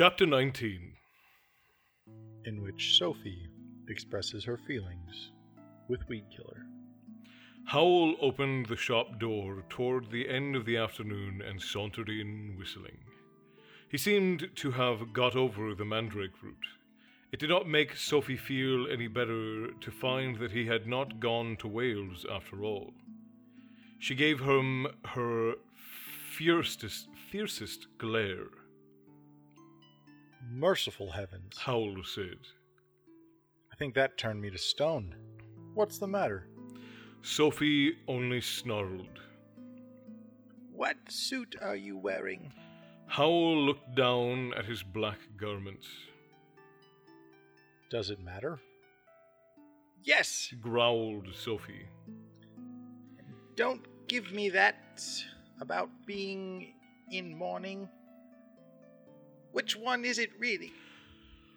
Chapter 19 in which Sophie expresses her feelings with Weed Killer. Howl opened the shop door toward the end of the afternoon and sauntered in, whistling. He seemed to have got over the mandrake root. It did not make Sophie feel any better to find that he had not gone to Wales after all. She gave him her fiercest, fiercest glare. Merciful heavens. Howl said. I think that turned me to stone. What's the matter? Sophie only snarled. What suit are you wearing? Howell looked down at his black garments. Does it matter? Yes! growled Sophie. Don't give me that about being in mourning. Which one is it really?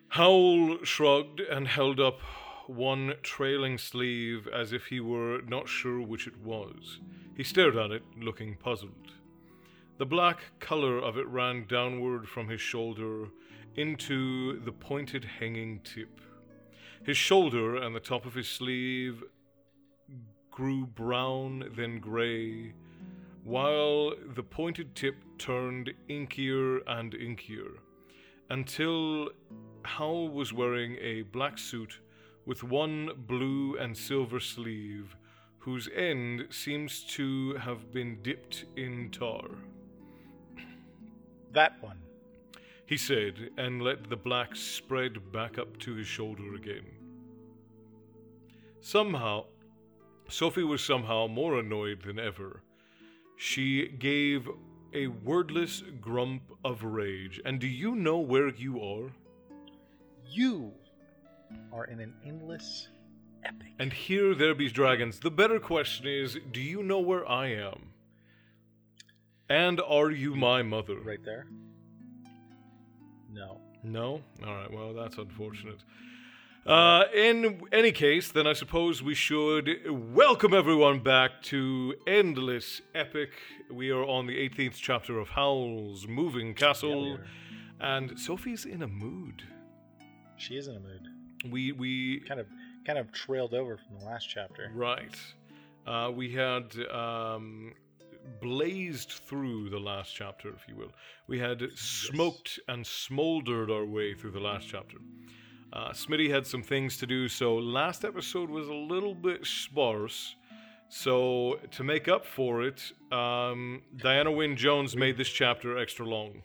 Howell shrugged and held up one trailing sleeve as if he were not sure which it was. He stared at it, looking puzzled. The black color of it ran downward from his shoulder into the pointed hanging tip. His shoulder and the top of his sleeve grew brown, then gray, while the pointed tip turned inkier and inkier, until Howl was wearing a black suit with one blue and silver sleeve, whose end seems to have been dipped in tar. That one. He said, and let the black spread back up to his shoulder again. Somehow, Sophie was somehow more annoyed than ever. She gave a wordless grump of rage. And do you know where you are? You are in an endless epic. And here there be dragons. The better question is, do you know where I am? And are you my mother? Right there? No. No? Alright, well, that's unfortunate. Uh, in any case, then I suppose we should welcome everyone back to Endless Epic. We are on the 18th chapter of Howl's Moving Castle, and Sophie's in a mood. She is in a mood. We we Kind of kind of trailed over from the last chapter. right. Uh, we had um, blazed through the last chapter, if you will. We had smoked and smoldered our way through the last chapter. Uh, Smitty had some things to do, so last episode was a little bit sparse. So to make up for it, um, Diana Wynne Jones made this chapter extra long.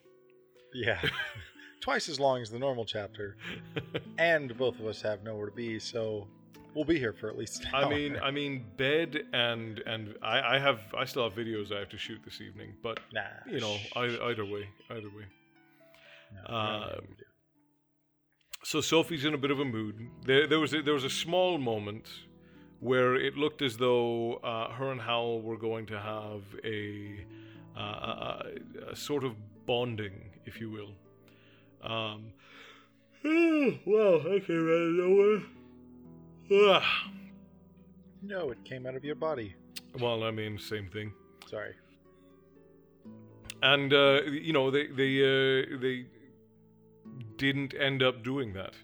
Yeah. Twice as long as the normal chapter. and both of us have nowhere to be, so we'll be here for at least I hour. mean, I mean, bed and and I, I have I still have videos I have to shoot this evening, but nah. you know, either, either way, either way. no, we don't know what uh, we do. So Sophie's in a bit of a mood. There, there was a, there was a small moment where it looked as though uh, her and Howell were going to have a, uh, a, a, sort of bonding, if you will. Um, well, I came out of nowhere. Ah. No, it came out of your body. Well, I mean, same thing. Sorry. and uh, you know they they uh, they didn't end up doing that.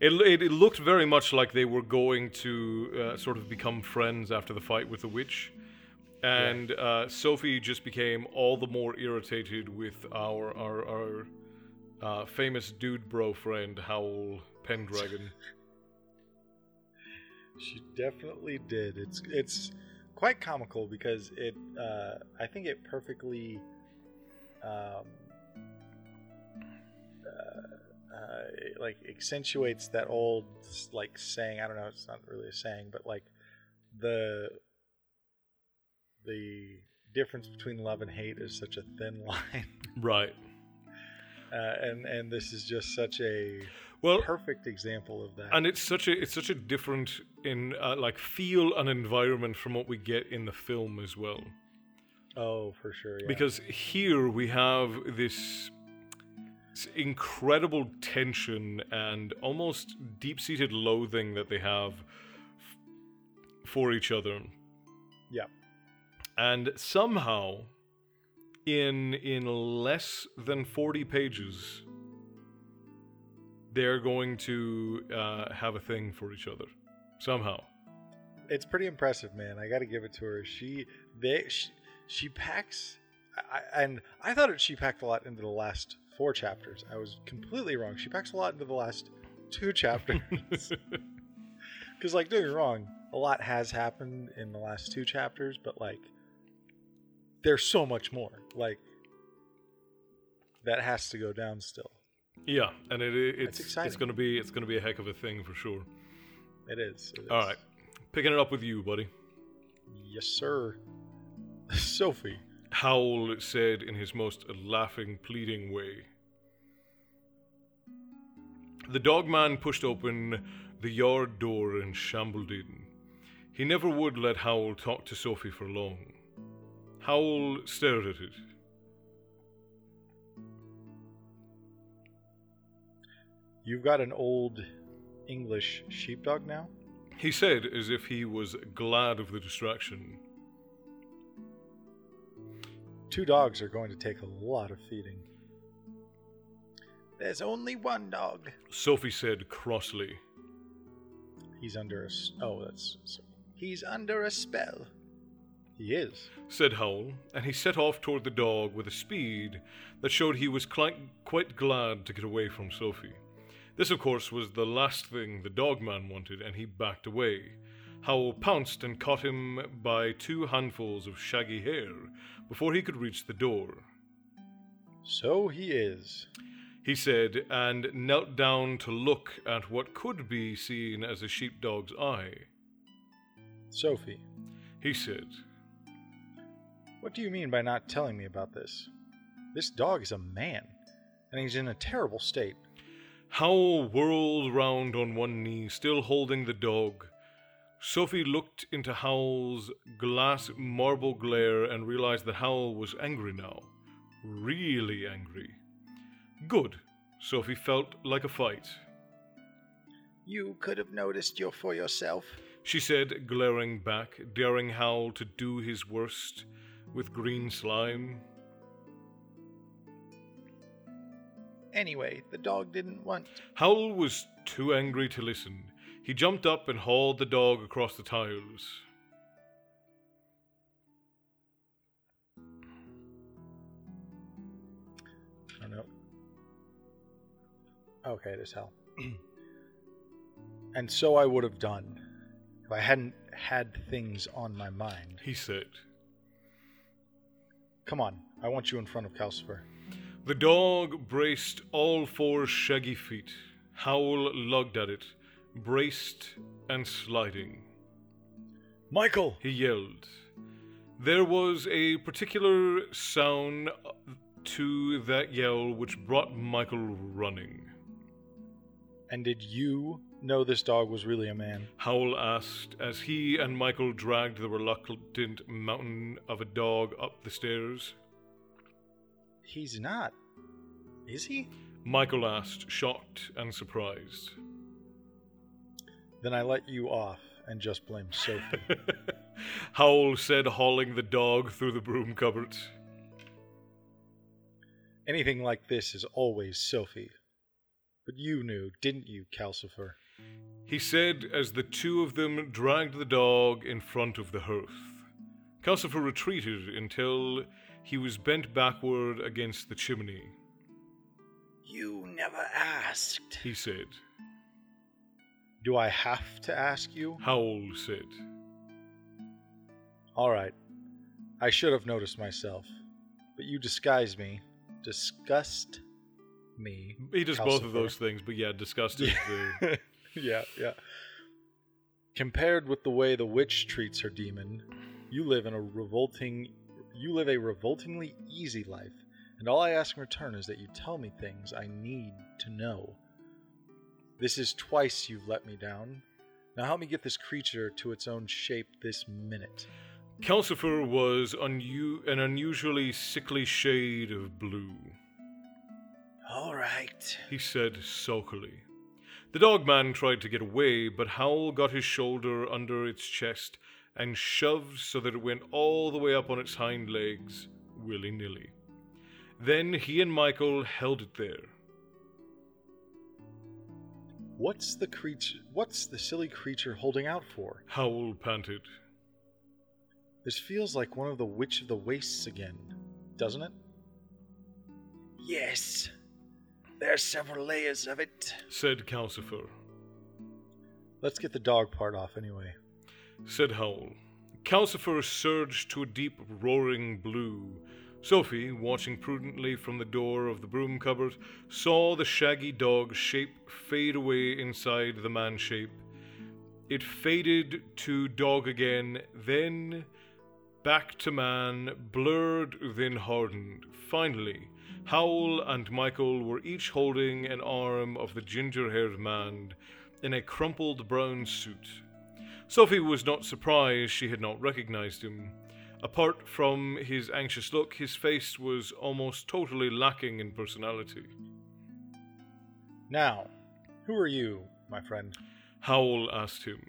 It, it, it looked very much like they were going to uh, sort of become friends after the fight with the witch, and uh, Sophie just became all the more irritated with our our, our uh, famous dude bro friend Howl Pendragon. She definitely did. It's it's quite comical because it uh, I think it perfectly um, uh, uh, like accentuates that old like saying. I don't know. It's not really a saying, but like the the difference between love and hate is such a thin line, right. uh, and and this is just such a Well, perfect example of that. and it's such a it's such a different in uh, like feel and environment from what we get in the film as well. oh, for sure. Yeah. Because here we have this incredible tension and almost deep-seated loathing that they have f- for each other. yeah, And somehow in in less than 40 pages they're going to uh, have a thing for each other somehow. It's pretty impressive, man. I got to give it to her. She they she, she packs, I, and I thought she packed a lot into the last four chapters. I was completely wrong. She packs a lot into the last two chapters. Because, like, don't get me wrong, a lot has happened in the last two chapters, but like, there's so much more. Like, that has to go down still. yeah, and it, it it's exciting. it's going to be it's going to be a heck of a thing for sure. It is. it All is. right, picking it up with you, buddy. Yes, sir. Sophie. Howl said in his most laughing, pleading way. The dogman pushed open the yard door and shambled in. He never would let Howl talk to Sophie for long. Howl stared at it. You've got an old English sheepdog now? He said as if he was glad of the distraction. Two dogs are going to take a lot of feeding. There's only one dog. Sophie said crossly. He's under a. s- Oh, that's. He's under a spell. He is. said Howl, and he set off toward the dog with a speed that showed he was quite, quite glad to get away from Sophie. This, of course, was the last thing the dogman wanted, and he backed away. Howl pounced and caught him by two handfuls of shaggy hair before he could reach the door. So he is. He said, and knelt down to look at what could be seen as a sheepdog's eye. Sophie, He said, what do you mean by not telling me about this? This dog is a man, and he's in a terrible state. Howl whirled round on one knee, still holding the dog. Sophie looked into Howl's glass marble glare and realized that Howl was angry now. Really angry. Good. Sophie felt like a fight. You could have noticed you for yourself. She said, glaring back, daring Howl to do his worst with green slime. Anyway, the dog didn't want. Howl was too angry to listen. He jumped up and hauled the dog across the tiles. Oh no. Okay, it is hell. and so I would have done if I hadn't had things on my mind. He said. Come on, I want you in front of Calcifer. The dog braced all four shaggy feet. Howl lugged at it, braced and sliding. Michael! He yelled. There was a particular sound to that yell which brought Michael running. And did you know this dog was really a man? Howl asked as he and Michael dragged the reluctant mountain of a dog up the stairs. He's not. Is he? Michael asked, shocked and surprised. Then I let you off and just blame Sophie. Howl said, hauling the dog through the broom cupboard. Anything like this is always Sophie. But you knew, didn't you, Calcifer? He said as the two of them dragged the dog in front of the hearth. Calcifer retreated until he was bent backward against the chimney. You never asked. He said. Do I have to ask you? Howl it? All right. I should have noticed myself. But you disguise me. Disgust me. He does both of those things, but yeah, disgust is the. yeah, yeah. Compared with the way the witch treats her demon, you live in a revolting you live a revoltingly easy life, and all I ask in return is that you tell me things I need to know. This is twice you've let me down. Now help me get this creature to its own shape this minute. Calcifer was unu- an unusually sickly shade of blue. All right. he said sulkily. The dogman tried to get away, but Howl got his shoulder under its chest and shoved so that it went all the way up on its hind legs, willy nilly. Then he and Michael held it there. What's the creature? What's the silly creature holding out for? Howl panted. This feels like one of the Witch of the Wastes again, doesn't it? Yes. There are several layers of it. Said Calcifer. Let's get the dog part off anyway. Said Howl. Calcifer surged to a deep roaring blue. Sophie, watching prudently from the door of the broom cupboard, saw the shaggy dog shape fade away inside the man shape. It faded to dog again, then back to man, blurred, then hardened. Finally, Howl and Michael were each holding an arm of the ginger haired man in a crumpled brown suit. Sophie was not surprised she had not recognized him. Apart from his anxious look, his face was almost totally lacking in personality. Now, who are you, my friend? Howl asked him.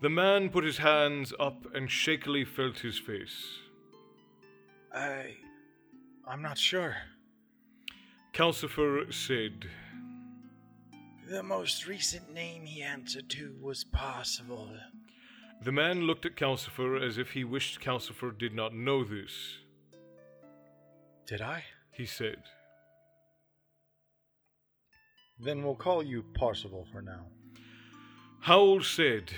The man put his hands up and shakily felt his face. I. I'm not sure. Calcifer said, The most recent name he answered to was Percival. The man looked at Calcifer as if he wished Calcifer did not know this. Did I? He said, Then we'll call you Percival for now. Howl said.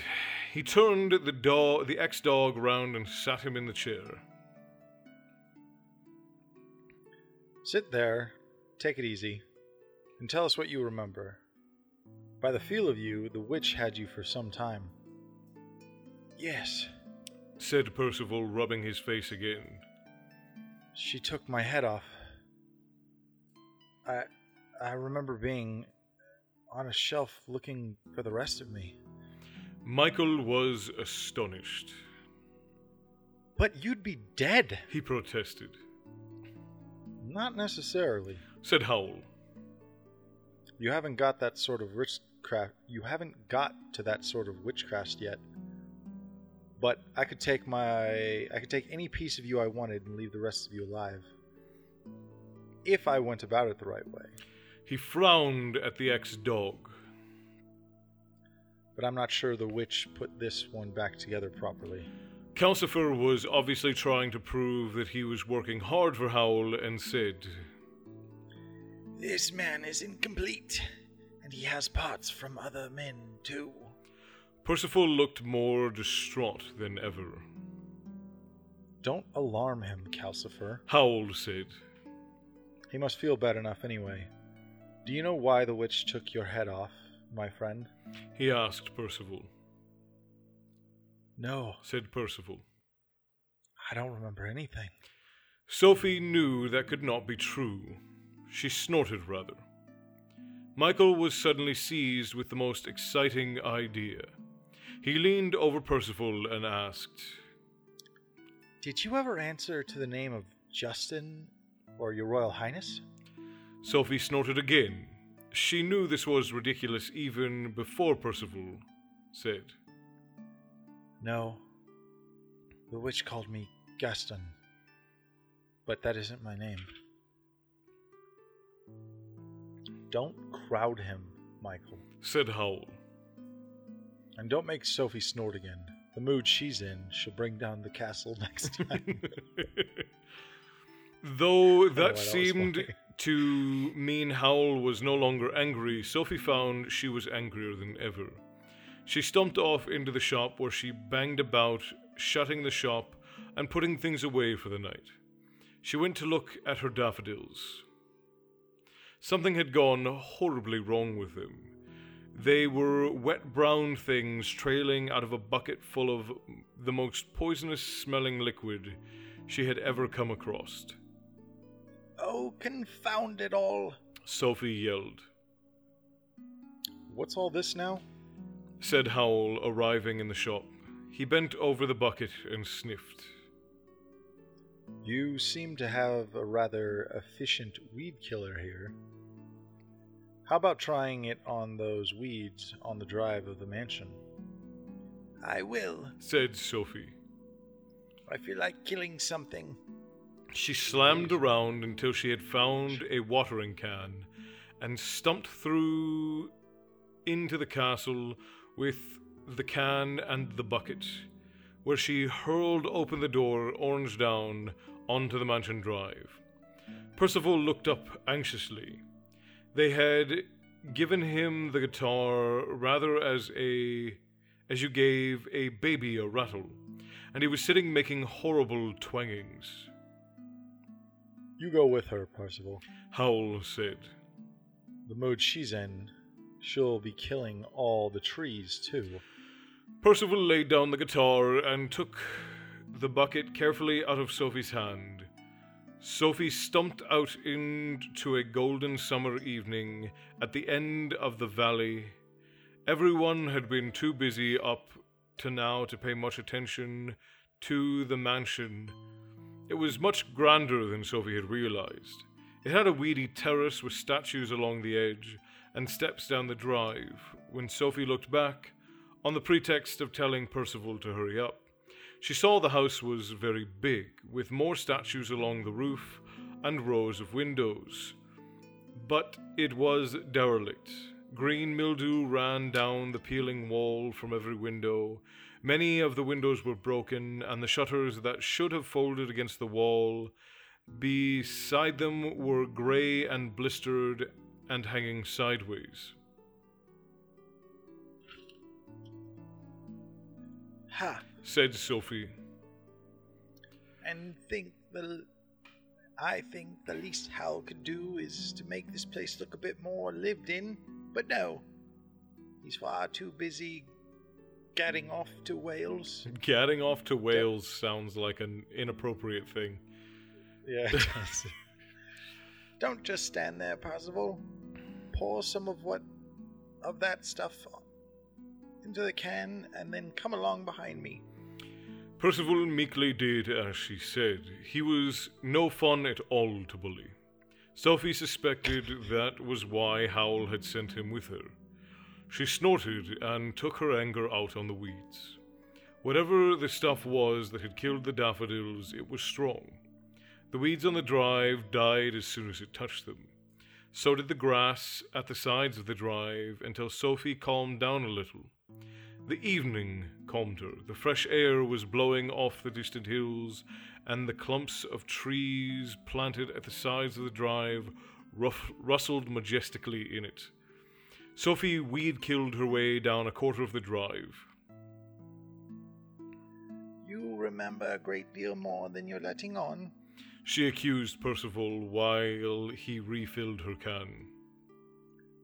He turned the dog, the ex-dog round and sat him in the chair. Sit there, take it easy, and tell us what you remember. By the feel of you, the witch had you for some time. Yes. Said Percival, rubbing his face again. She took my head off. I I remember being on a shelf looking for the rest of me. Michael was astonished. But you'd be dead. He protested. Not necessarily. Said Howl. You haven't got that sort of witchcraft. You haven't got to that sort of witchcraft yet. But I could take my I could take any piece of you I wanted and leave the rest of you alive. If I went about it the right way. He frowned at the ex-dog. But I'm not sure the witch put this one back together properly. Calcifer was obviously trying to prove that he was working hard for Howl and said, This man is incomplete, and he has parts from other men, too. Percival looked more distraught than ever. Don't alarm him, Calcifer. Howl said, He must feel bad enough anyway. Do you know why the witch took your head off, my friend? He asked Percival. No, Said Percival. I don't remember anything. Sophie knew that could not be true. She snorted rather. Michael was suddenly seized with the most exciting idea. He leaned over Percival and asked, Did you ever answer to the name of Justin or Your Royal Highness? Sophie snorted again. She knew this was ridiculous even before Percival said, No. The witch called me Gaston. But that isn't my name. Don't crowd him, Michael. said Howl. And don't make Sophie snort again. The mood she's in, she'll bring down the castle next time. Though that seemed to mean Howl was no longer angry, Sophie found she was angrier than ever. She stumped off into the shop where she banged about, shutting the shop and putting things away for the night. She went to look at her daffodils. Something had gone horribly wrong with them. They were wet brown things trailing out of a bucket full of the most poisonous smelling liquid she had ever come across. Oh, confound it all. Sophie yelled. What's all this now? Said Howl, arriving in the shop. He bent over the bucket and sniffed. You seem to have a rather efficient weed killer here. How about trying it on those weeds on the drive of the mansion? I will. Said Sophie. I feel like killing something. She slammed around until she had found a watering can and stumped through into the castle with the can and the bucket, where she hurled open the door, orange down, onto the mansion drive. Percival looked up anxiously. They had given him the guitar rather as a as you gave a baby a rattle, and he was sitting making horrible twangings. You go with her, Percival. Howl said. The mood she's in, she'll be killing all the trees, too. Percival laid down the guitar and took the bucket carefully out of Sophie's hand. Sophie stumped out into a golden summer evening at the end of the valley. Everyone had been too busy up to now to pay much attention to the mansion. It was much grander than Sophie had realized. It had a weedy terrace with statues along the edge and steps down the drive. When Sophie looked back, on the pretext of telling Percival to hurry up, she saw the house was very big, with more statues along the roof and rows of windows. But it was derelict. Green mildew ran down the peeling wall from every window. Many of the windows were broken, and the shutters that should have folded against the wall beside them were grey and blistered and hanging sideways. Ha! Said Sophie. And think the. I think the least Hal could do is to make this place look a bit more lived in. But no. He's far too busy gadding off to Wales. Gadding off to Wales sounds like an inappropriate thing. Yeah, it does. Don't just stand there, Percival. Pour some of what of that stuff into the can and then come along behind me. Percival meekly did as she said. He was no fun at all to bully. Sophie suspected that was why Howl had sent him with her. She snorted and took her anger out on the weeds. Whatever the stuff was that had killed the daffodils, it was strong. The weeds on the drive died as soon as it touched them. So did the grass at the sides of the drive until Sophie calmed down a little. The evening calmed her. The fresh air was blowing off the distant hills, and the clumps of trees planted at the sides of the drive ruff- rustled majestically in it. Sophie weed killed her way down a quarter of the drive. You remember a great deal more than you're letting on. She accused Percival while he refilled her can.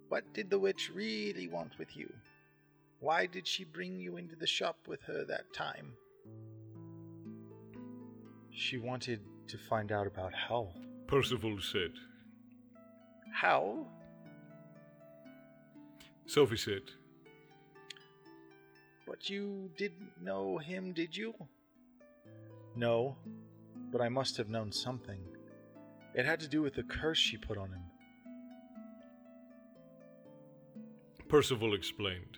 What did the witch really want with you? Why did she bring you into the shop with her that time? she wanted to find out about Howl. Percival said. How? Sophie said. But you didn't know him, did you? No, but I must have known something. It had to do with the curse she put on him. Percival explained.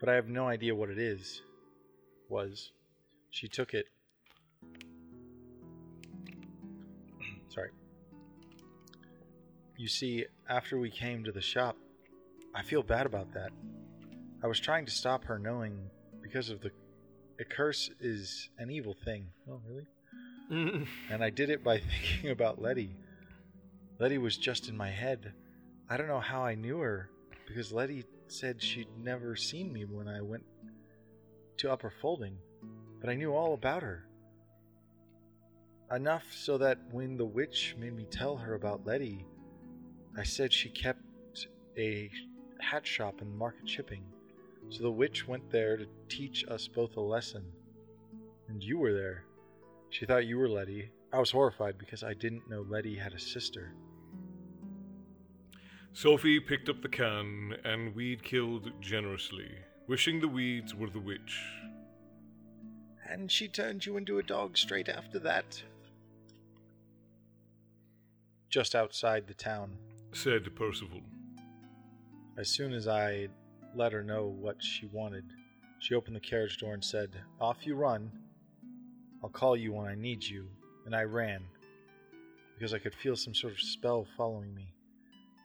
But I have no idea what it is. Was. She took it. Sorry. You see, after we came to the shop, I feel bad about that. I was trying to stop her knowing because of the. A curse is an evil thing. Oh, really? And I did it by thinking about Letty. Letty was just in my head. I don't know how I knew her because Letty said she'd never seen me when I went to Upper Folding, but I knew all about her. Enough so that when the witch made me tell her about Letty, I said she kept a hat shop in Market Chipping. So the witch went there to teach us both a lesson. And you were there. She thought you were Letty. I was horrified because I didn't know Letty had a sister. Sophie picked up the can and weed killed generously, wishing the weeds were the witch. And she turned you into a dog straight after that. Just outside the town. Said Percival. As soon as I let her know what she wanted, she opened the carriage door and said, Off you run. I'll call you when I need you. And I ran, because I could feel some sort of spell following me.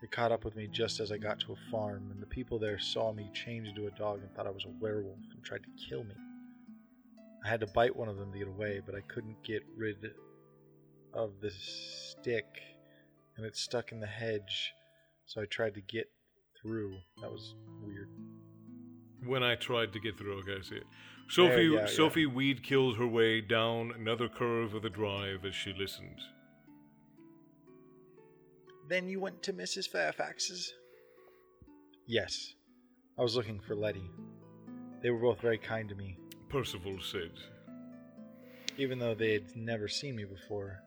The caught up with me just as I got to a farm, and the people there saw me change into a dog and thought I was a werewolf and tried to kill me. I had to bite one of them to get away, but I couldn't get rid of the stick, and it stuck in the hedge, so I tried to get through. That was weird. When I tried to get through, okay, I see it. Sophie, yeah, yeah. Sophie weed killed her way down another curve of the drive as she listened. Then you went to Mrs. Fairfax's? Yes, I was looking for Letty. They were both very kind to me, Percival said. even though they had never seen me before.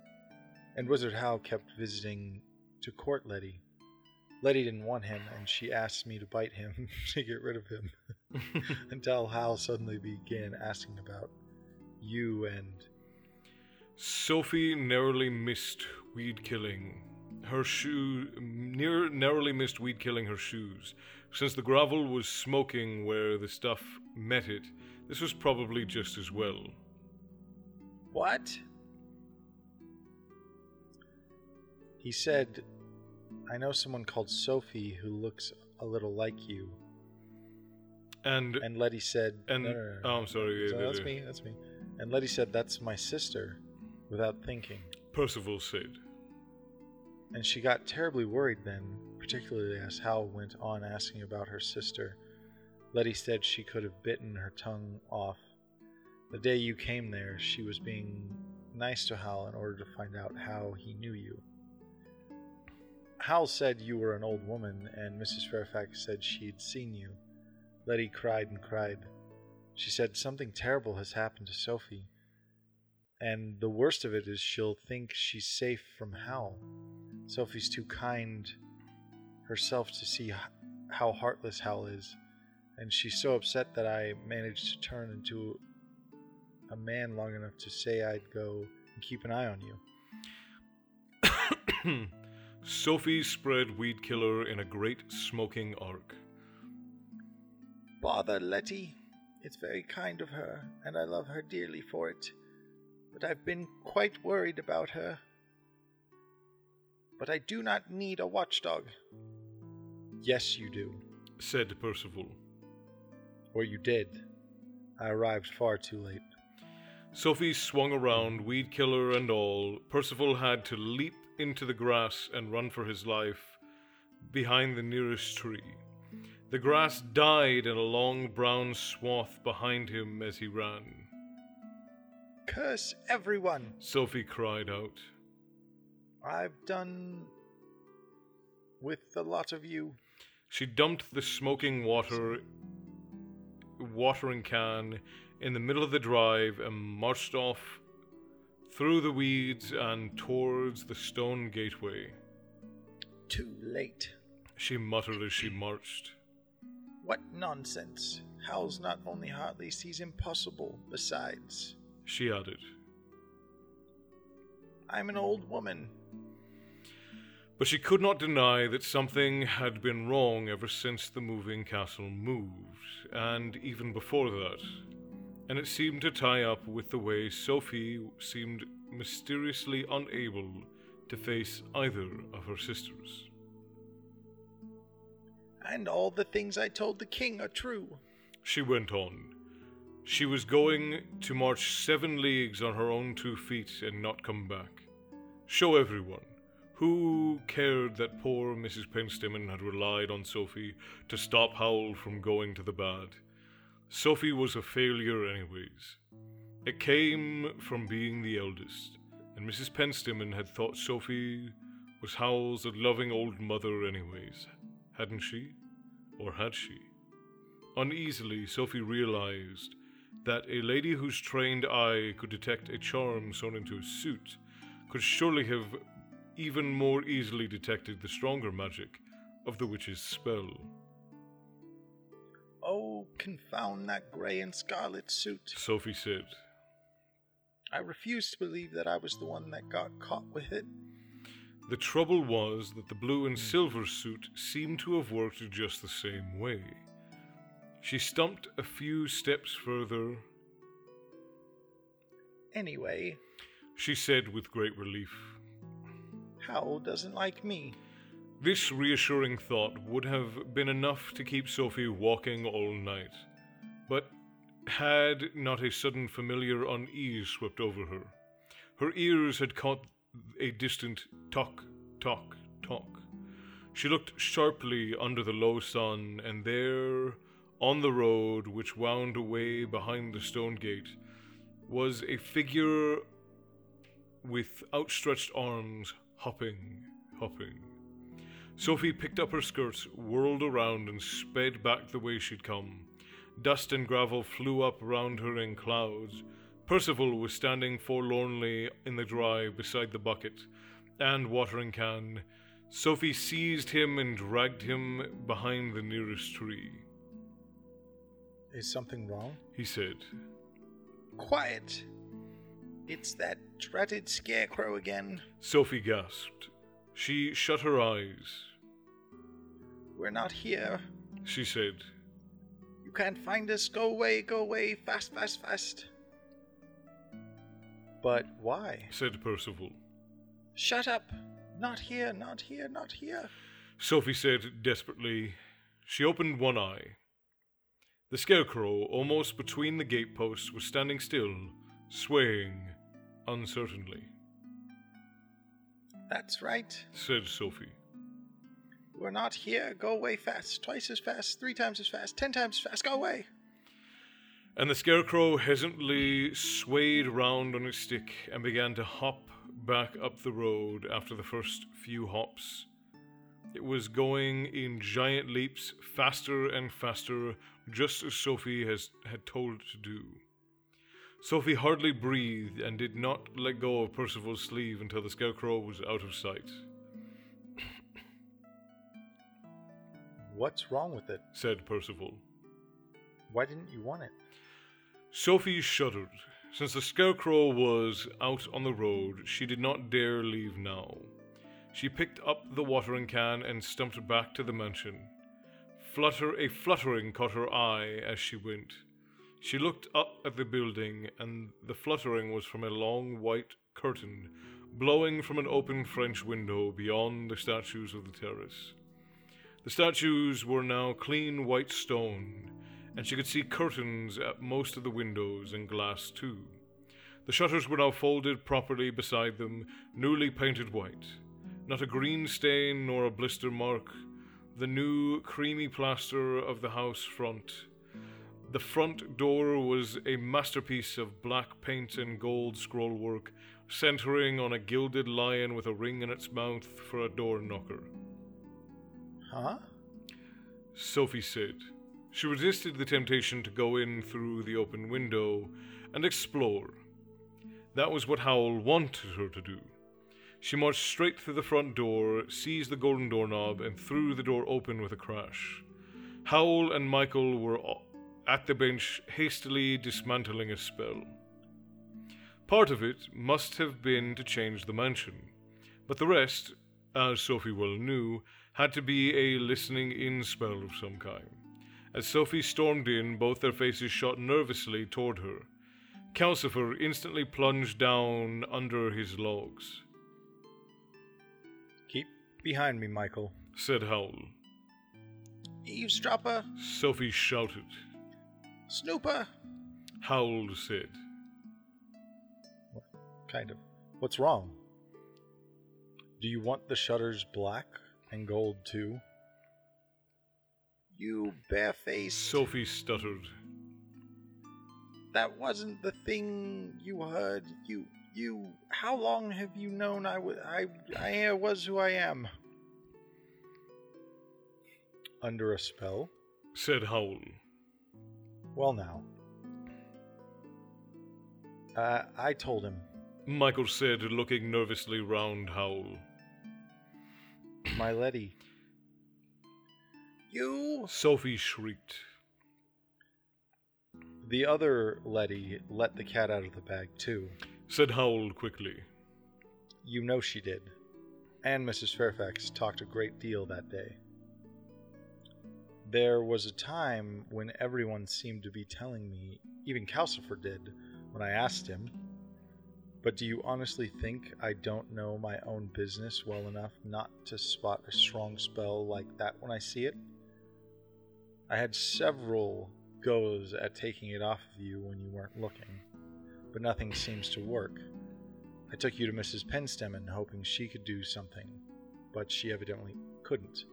And Wizard Hal kept visiting to court Letty. Letty didn't want him, and she asked me to bite him to get rid of him. Until Hal suddenly began asking about you and Sophie narrowly missed weed killing her shoe near narrowly missed weed killing her shoes. Since the gravel was smoking where the stuff met it, this was probably just as well. What? he said, I know someone called Sophie who looks a little like you. And And Letty said, and no, no, no, no. oh, I'm sorry. So that's me, that's me. And Letty said, That's my sister, without thinking. Percival said. And she got terribly worried then, particularly as Hal went on asking about her sister. Letty said she could have bitten her tongue off. The day you came there, she was being nice to Hal in order to find out how he knew you. Hal said you were an old woman, and Mrs. Fairfax said she'd seen you. Letty cried and cried. She said something terrible has happened to Sophie, and the worst of it is she'll think she's safe from Hal. Sophie's too kind herself to see how heartless Hal is, and she's so upset that I managed to turn into a man long enough to say I'd go and keep an eye on you. Sophie spread weed killer in a great smoking arc. Bother Letty. It's very kind of her, and I love her dearly for it. But I've been quite worried about her. But I do not need a watchdog. Yes, you do. Said Percival. Or you did. I arrived far too late. Sophie swung around, weed killer and all. Percival had to leap into the grass and run for his life behind the nearest tree. The grass died in a long brown swath behind him as he ran. Curse everyone! Sophie cried out. I've done with a lot of you. She dumped the smoking water watering can in the middle of the drive and marched off through the weeds and towards the stone gateway. Too late. She muttered as she marched. What nonsense. Hal's not only heartless, he's impossible, besides. She added. I'm an old woman. But she could not deny that something had been wrong ever since the moving castle moved, and even before that. And it seemed to tie up with the way Sophie seemed mysteriously unable to face either of her sisters. And all the things I told the king are true. She went on. She was going to march seven leagues on her own two feet and not come back. Show everyone. Who cared that poor Mrs. Pentstemmon had relied on Sophie to stop Howl from going to the bad? Sophie was a failure, anyways. It came from being the eldest, and Mrs. Pentstemmon had thought Sophie was Howl's loving old mother, anyways, hadn't she? Or had she? Uneasily, Sophie realized that a lady whose trained eye could detect a charm sewn into a suit could surely have even more easily detected the stronger magic of the witch's spell. Oh, confound that grey and scarlet suit. Sophie said. I refuse to believe that I was the one that got caught with it. The trouble was that the blue and silver suit seemed to have worked just the same way. She stumped a few steps further, Anyway, she said with great relief. Howl doesn't like me. This reassuring thought would have been enough to keep Sophie walking all night, but had not a sudden familiar unease swept over her. Her ears had caught a distant tock, tock, tock. She looked sharply under the low sun, and there, on the road which wound away behind the stone gate, was a figure with outstretched arms hopping, hopping. Sophie picked up her skirts, whirled around, and sped back the way she'd come. Dust and gravel flew up round her in clouds. Percival was standing forlornly in the dry beside the bucket and watering can. Sophie seized him and dragged him behind the nearest tree. Is something wrong? He said, Quiet. It's that dreaded scarecrow again. Sophie gasped. She shut her eyes. We're not here. She said, You can't find us. Go away, go away. Fast, fast, fast. But why? said Percival. Shut up. Not here, not here, not here. Sophie said desperately. She opened one eye. The scarecrow, almost between the gateposts, was standing still, swaying uncertainly, That's right. said Sophie. We're not here. Go away fast. Twice as fast, three times as fast, ten times as fast. Go away. And the scarecrow hesitantly swayed round on his stick and began to hop back up the road after the first few hops. It was going in giant leaps, faster and faster, just as Sophie has, had told it to do. Sophie hardly breathed and did not let go of Percival's sleeve until the scarecrow was out of sight. What's wrong with it? Said Percival. Why didn't you want it? Sophie shuddered. Since the scarecrow was out on the road, she did not dare leave now. She picked up the watering can and stumped back to the mansion. Flutter a fluttering caught her eye as she went. She looked up at the building, and the fluttering was from a long white curtain blowing from an open French window beyond the statues of the terrace. The statues were now clean white stone, and she could see curtains at most of the windows and glass too. The shutters were now folded properly beside them, newly painted white. Not a green stain nor a blister mark. The new creamy plaster of the house front. The front door was a masterpiece of black paint and gold scrollwork, centering on a gilded lion with a ring in its mouth for a door knocker. Huh? Sophie said. She resisted the temptation to go in through the open window and explore. That was what Howl wanted her to do. She marched straight through the front door, seized the golden doorknob, and threw the door open with a crash. Howl and Michael were at the bench, hastily dismantling a spell. Part of it must have been to change the mansion, but the rest, as Sophie well knew, had to be a listening in spell of some kind. As Sophie stormed in, both their faces shot nervously toward her. Calcifer instantly plunged down under his logs, Keep behind me, Michael. said Howl. Eavesdropper, Sophie shouted. Snooper. Howl said. Kind of. What's wrong? Do you want the shutters black and gold too? You barefaced. Sophie stuttered. that wasn't the thing you heard. You, you. How long have you known I was? I, I was who I am. Under a spell? Said Howl. Well, now. Uh, I told him. Michael said, looking nervously round Howl. My Letty. You. Sophie shrieked. The other Letty let the cat out of the bag too. Said Howl quickly. You know she did. And Mrs. Fairfax talked a great deal that day. There was a time when everyone seemed to be telling me, even Calcifer did, when I asked him, But do you honestly think I don't know my own business well enough not to spot a strong spell like that when I see it? I had several goes at taking it off of you when you weren't looking, but nothing seems to work. I took you to Mrs. Pentstemmon hoping she could do something, but she evidently couldn't.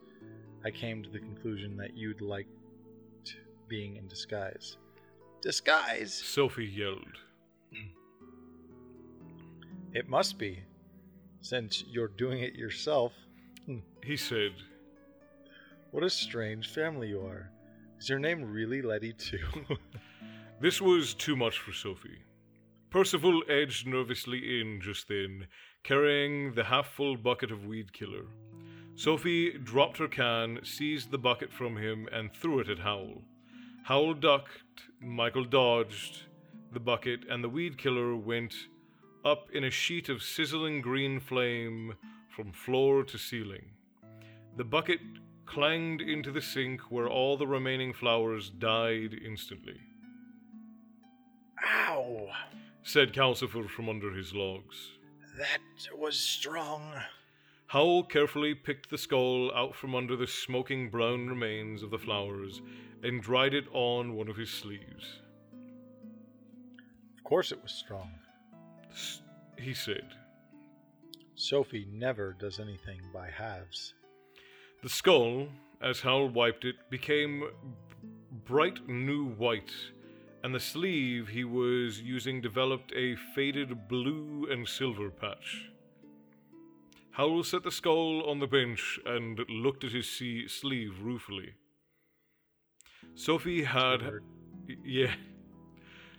I came to the conclusion that you'd liked being in disguise. Disguise? Sophie yelled. It must be, since you're doing it yourself. Hmm. He said, What a strange family you are. Is your name really Letty, too? This was too much for Sophie. Percival edged nervously in just then, carrying the half full bucket of weed killer. Sophie dropped her can, seized the bucket from him, and threw it at Howl. Howl ducked, Michael dodged the bucket, and the weed killer went up in a sheet of sizzling green flame from floor to ceiling. The bucket clanged into the sink where all the remaining flowers died instantly, Ow! said Calcifer from under his logs. That was strong. Howl carefully picked the skull out from under the smoking brown remains of the flowers and dried it on one of his sleeves. of course it was strong. S- He said, Sophie never does anything by halves. The skull, as Howl wiped it, became bright new white, and the sleeve he was using developed a faded blue and silver patch. Howl set the skull on the bench and looked at his se- sleeve ruefully. Sophie had. Yeah.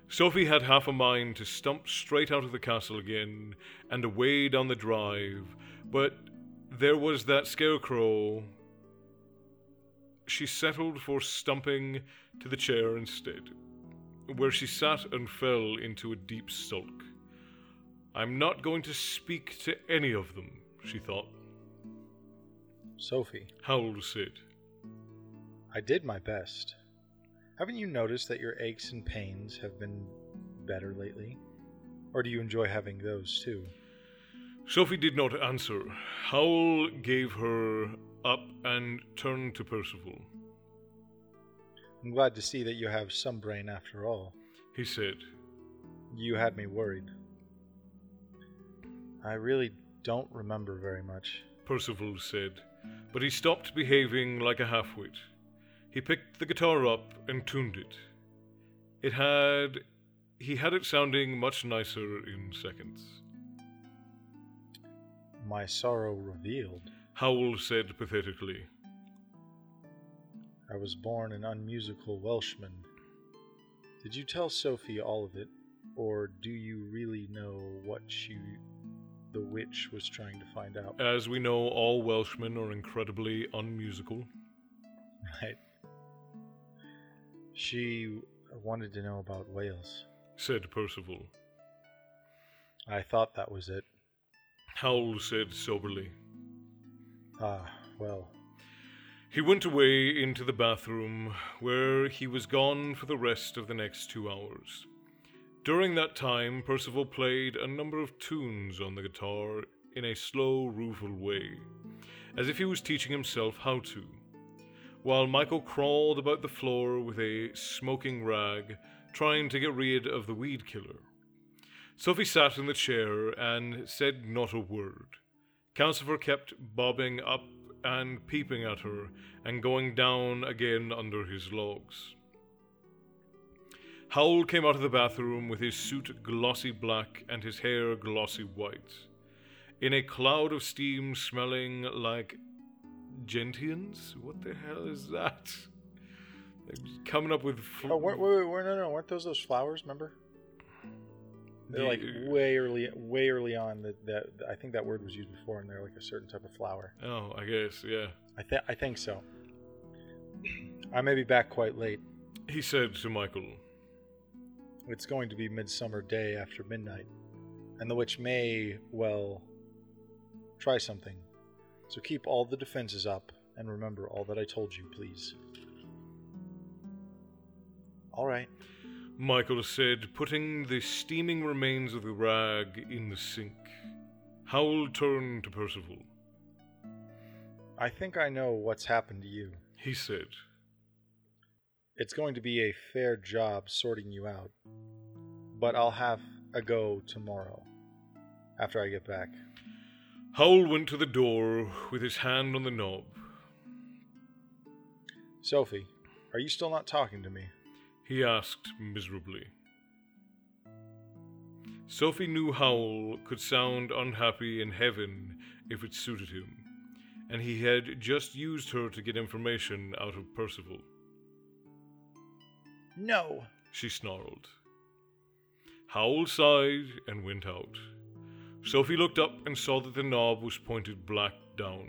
Sophie had half a mind to stump straight out of the castle again and away down the drive, but there was that scarecrow. She settled for stumping to the chair instead, where she sat and fell into a deep sulk. I'm not going to speak to any of them, she thought. Sophie, How old is said. I did my best. Haven't you noticed that your aches and pains have been better lately? Or do you enjoy having those too? Sophie did not answer. Howl gave her up and turned to Percival. I'm glad to see that you have some brain after all. He said, You had me worried. I really don't remember very much. Percival said, but he stopped behaving like a halfwit. He picked the guitar up and tuned it. It had. He had it sounding much nicer in seconds. My sorrow revealed. Howl said pathetically, I was born an unmusical Welshman. Did you tell Sophie all of it, or do you really know what she, the witch, was trying to find out? As we know, all Welshmen are incredibly unmusical. Right. She wanted to know about Wales. Said Percival. I thought that was it. Howl said soberly. Ah, well, He went away into the bathroom, where he was gone for the rest of the next two hours. During that time, Percival played a number of tunes on the guitar in a slow, rueful way, as if he was teaching himself how to, while Michael crawled about the floor with a smoking rag, trying to get rid of the weed killer. Sophie sat in the chair and said not a word. Calcifer kept bobbing up and peeping at her and going down again under his logs. Howl came out of the bathroom with his suit glossy black and his hair glossy white, in a cloud of steam smelling like gentians. What the hell is that? They're coming up with. Fl- oh, wait, wait, wait, no, no, weren't those those flowers? Remember? They're like uh, way early, way early on. That, that I think that word was used before, and they're like a certain type of flower. Oh, I guess, yeah. I think I think so. I may be back quite late. He said to Michael, It's going to be midsummer day after midnight, and the witch may well try something. So keep all the defenses up, and remember all that I told you, please. All right. Michael said, putting the steaming remains of the rag in the sink. Howl turned to Percival. I think I know what's happened to you. He said, It's going to be a fair job sorting you out, but I'll have a go tomorrow after I get back. Howl went to the door with his hand on the knob. Sophie, are you still not talking to me? He asked miserably. Sophie knew Howl could sound unhappy in heaven if it suited him, and he had just used her to get information out of Percival. No. She snarled. Howl sighed and went out. Sophie looked up and saw that the knob was pointed black down.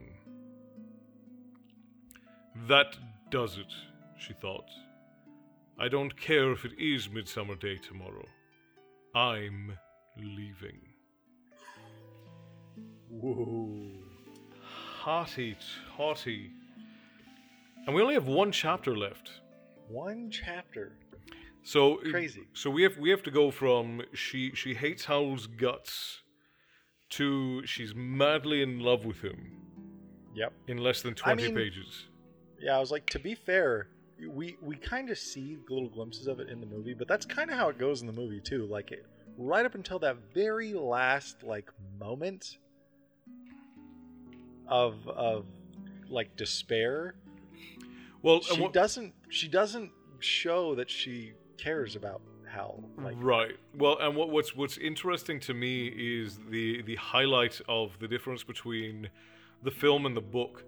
That does it, she thought. I don't care if it is Midsummer Day tomorrow. I'm leaving. Whoa. Hotty totty. And we only have one chapter left. One chapter. So Crazy. So we have we have to go from she she hates Howl's guts to she's madly in love with him Yep. in less than twenty mean- pages. Yeah, I was like, to be fair, we we kind of see little glimpses of it in the movie, but that's kind of how it goes in the movie too. Like, it, right up until that very last like moment of of like despair, Well, she what- doesn't she doesn't show that she cares about Hal. Like, right. Well, and what, what's what's interesting to me is the the highlight of the difference between the film and the book,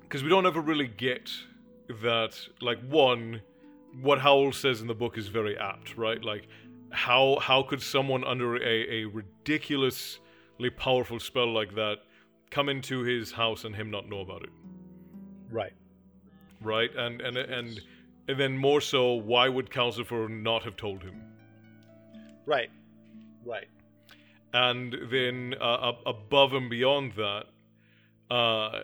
because we don't ever really get that. Like one, what Howl says in the book is very apt, right? Like how how could someone under a, a ridiculously powerful spell like that come into his house and him not know about it? Right. right? And and and and then more so, why would Calcifer not have told him? Right. Right. And then uh, above and beyond that, uh,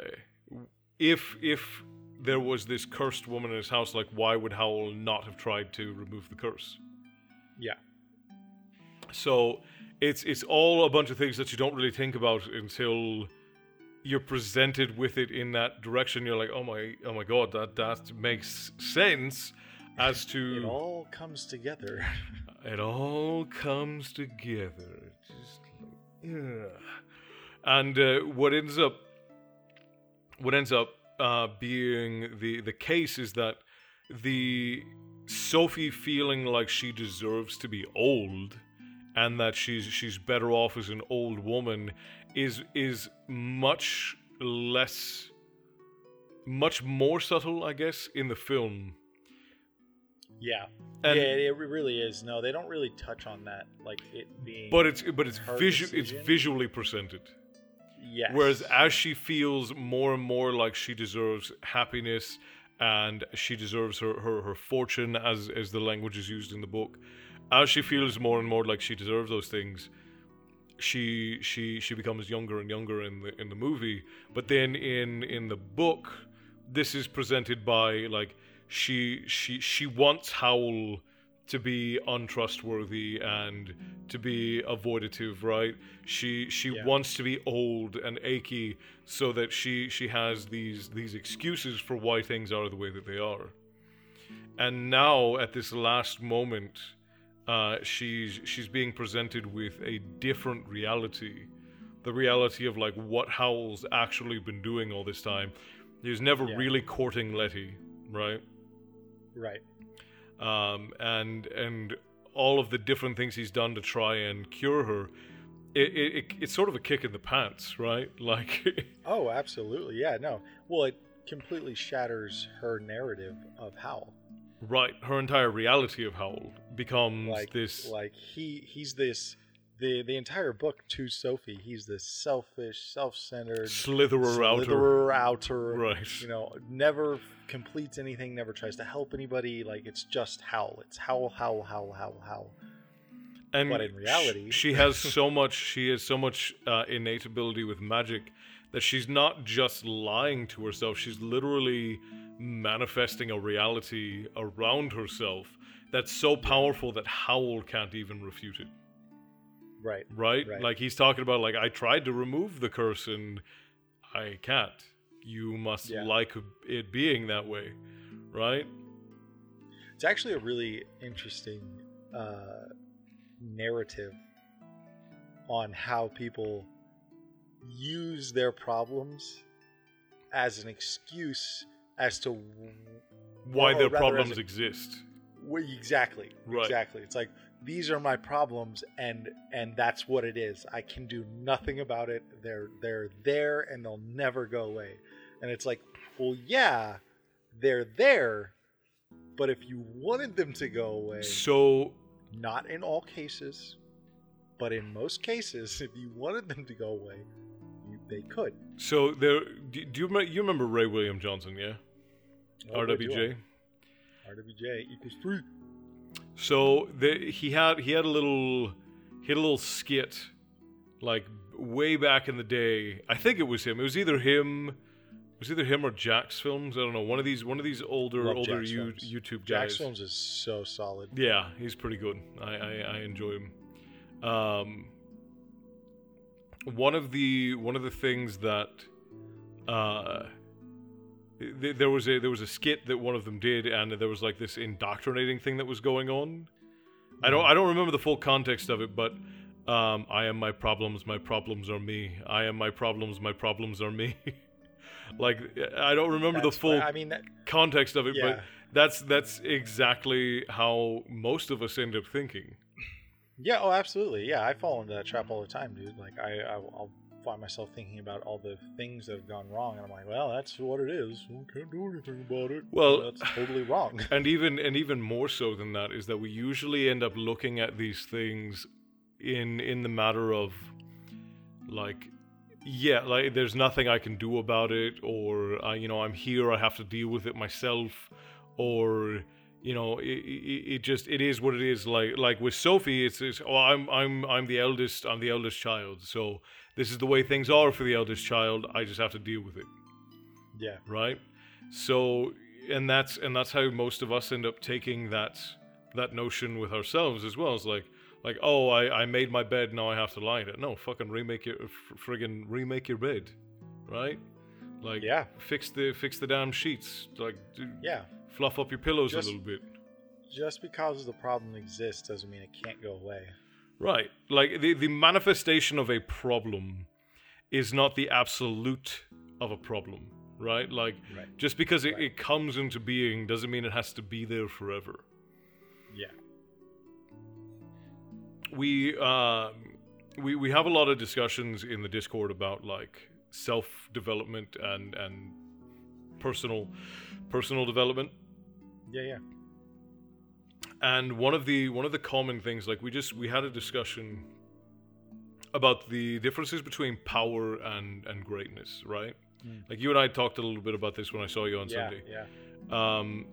if if there was this cursed woman in his house, like why would Howl not have tried to remove the curse? Yeah. So it's it's all a bunch of things that you don't really think about until you're presented with it in that direction. You're like, oh my, oh my god, that that makes sense. As to It all comes together. it all comes together. Just yeah. And uh, what ends up what ends up uh, being the the case is that the Sophie feeling like she deserves to be old and that she's she's better off as an old woman is is much less much more subtle I guess in the film yeah. And- yeah, it, really is. No, they don't really touch on that, like it being. but it's but it's her visu- it's visually presented yes. Whereas as she feels more and more like she deserves happiness and she deserves her, her, her fortune as as the language is used in the book, as she feels more and more like she deserves those things, she she she becomes younger and younger in the in the movie. But then in in the book, this is presented by like she she she wants Howl to be untrustworthy and to be avoidative, right? She she Yeah. wants to be old and achy so that she she has these these excuses for why things are the way that they are. And now at this last moment, uh, she's she's being presented with a different reality, the reality of like what Howl's actually been doing all this time. He's never Yeah. really courting Letty, right? right. um, and and all of the different things he's done to try and cure her, it, it, it it's sort of a kick in the pants, right? Like, Oh, absolutely. Yeah. No. Well, it completely shatters her narrative of Howl. Right, her entire reality of Howl becomes Like this. Like he he's this the the entire book to Sophie. He's this selfish, self-centered, Slitherer outer, slitherer outer. right? You know, never completes anything. Never tries to help anybody. Like it's just Howl. It's Howl, Howl, Howl, Howl, Howl. And But in reality- she has so much. She has so much uh, innate ability with magic that she's not just lying to herself. She's literally manifesting a reality around herself, that's so powerful that Howl can't even refute it. Right. Right? Right. Like he's talking about like I tried to remove the curse and I can't. You must Yeah. like it being that way. Right? It's actually a really interesting uh, narrative on how people use their problems as an excuse as to Why their problems exist. exactly Right. exactly it's like these are my problems and and that's what it is i can do nothing about it they're they're there and they'll never go away and it's like well yeah they're there but if you wanted them to go away So not in all cases but in most cases if you wanted them to go away you, they could so there do, do you you remember Ray William Johnson, yeah? RWJ. rwj equals three So the, he had he had a little he had a little skit like way back in the day. I think it was him. It was either him it was either him or JacksFilms. I don't know. One of these one of these older Love older JacksFilms. YouTube guys. JacksFilms is so solid Yeah, he's pretty good. I, I, I enjoy him. Um, one of the one of the things that uh, there was a there was a skit that one of them did, and there was like this indoctrinating thing that was going on. I don't I don't remember the full context of it, but um, I am my problems, my problems are me. I am my problems, my problems are me. like I don't remember That's the full i mean that, context of it, Yeah. but that's that's exactly how most of us end up thinking. Yeah, oh, absolutely. Yeah, I fall into that trap all the time, dude. Like, I, I I'll find myself thinking about all the things that have gone wrong, and I'm like, well, that's what it is. We can't do anything about it. Well- that's totally wrong. And even and even more so than that is that we usually end up looking at these things in in the matter of like yeah, like there's nothing I can do about it or uh, you know, I'm here, I have to deal with it myself or you know, it, it, it just it is what it is. Like like with Sophie, it's, it's oh I'm I'm I'm the eldest I'm the eldest child, so this is the way things are for the eldest child. I just have to deal with it. yeah, right so and that's and that's how most of us end up taking that that notion with ourselves as well it's like like oh i i made my bed now i have to lie in it no fucking remake your friggin remake your bed right like Yeah. fix the fix the damn sheets like yeah. Fluff up your pillows Just- a little bit Just because the problem exists doesn't mean it can't go away. Right. Like the, the manifestation of a problem is not the absolute of a problem, right? Like Right. just because it, Right. it comes into being doesn't mean it has to be there forever. Yeah. We um we we have a lot of discussions in the Discord about like self development and and personal personal development. Yeah, yeah. and one of the one of the common things like we just we had a discussion about the differences between power and and greatness right Mm. like you and i talked a little bit about this when i saw you on yeah, sunday yeah. um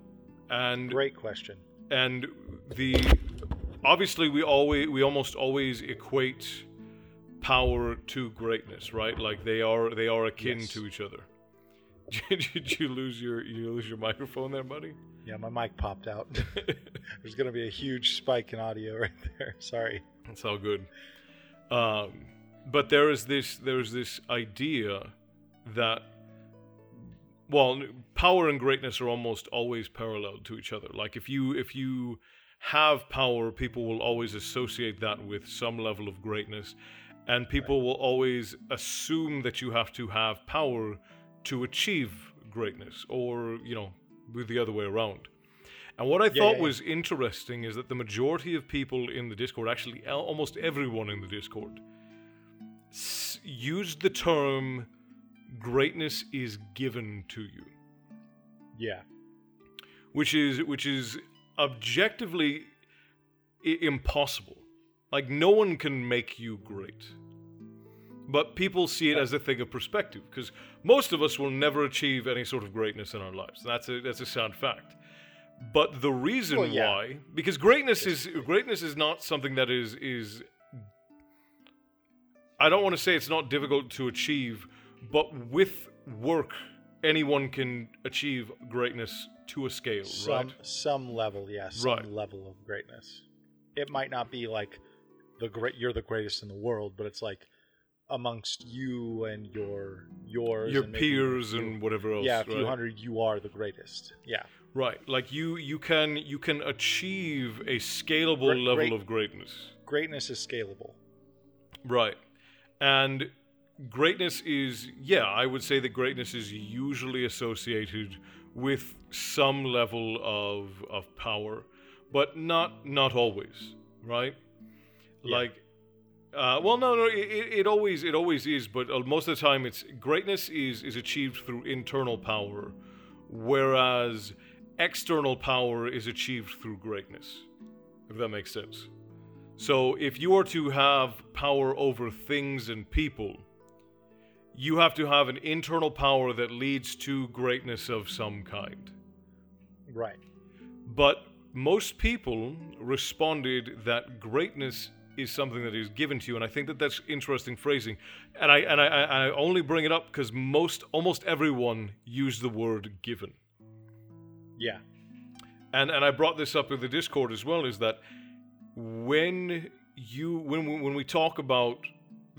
and Great question. and the obviously we always we almost always equate power to greatness right like they are they are akin Yes. to each other did you lose your you lose your microphone there buddy Yeah, my mic popped out. There's gonna be a huge spike in audio right there. Sorry. It's all good. Um, but there is this there's this idea that well, power and greatness are almost always parallel to each other. Like if you if you have power, people will always associate that with some level of greatness, and people will always assume that you have to have power to achieve greatness, or you know, the other way around. And what I Yeah, thought yeah, was interesting is that the majority of people in the Discord, actually almost everyone in the Discord, s- used the term "greatness is given to you," Yeah. which is which is objectively I- impossible. Like no one can make you great. But people see it as a thing of perspective because most of us will never achieve any sort of greatness in our lives. That's a that's a sad fact. But the reason Well, yeah. why, because greatness is greatness is not something that is is. I don't want to say it's not difficult to achieve, but with work, anyone can achieve greatness to a scale, some right? some level, yeah, some Right. level of greatness. It might not be like the great you're the greatest in the world, but it's like amongst you and your yours Your and peers and whatever else. yeah, a few right? hundred, you are the greatest. Yeah, Right, like you you can you can achieve a scalable Great- level of greatness. greatness is scalable. Right. And greatness is, yeah, I would say that greatness is usually associated with some level of, of power, but not not always, right? Yeah. Like, uh, well, no, no, it, it always it always is, but uh, most of the time, it's greatness is is achieved through internal power, whereas external power is achieved through greatness. If that makes sense. So if you are to have power over things and people, you have to have an internal power that leads to greatness of some kind. Right. But most people responded that greatness is something that is given to you, and I think that that's interesting phrasing. And I and I, I only bring it up because most almost everyone used the word given. Yeah. and and I brought this up in the Discord as well is that when you when we, when we talk about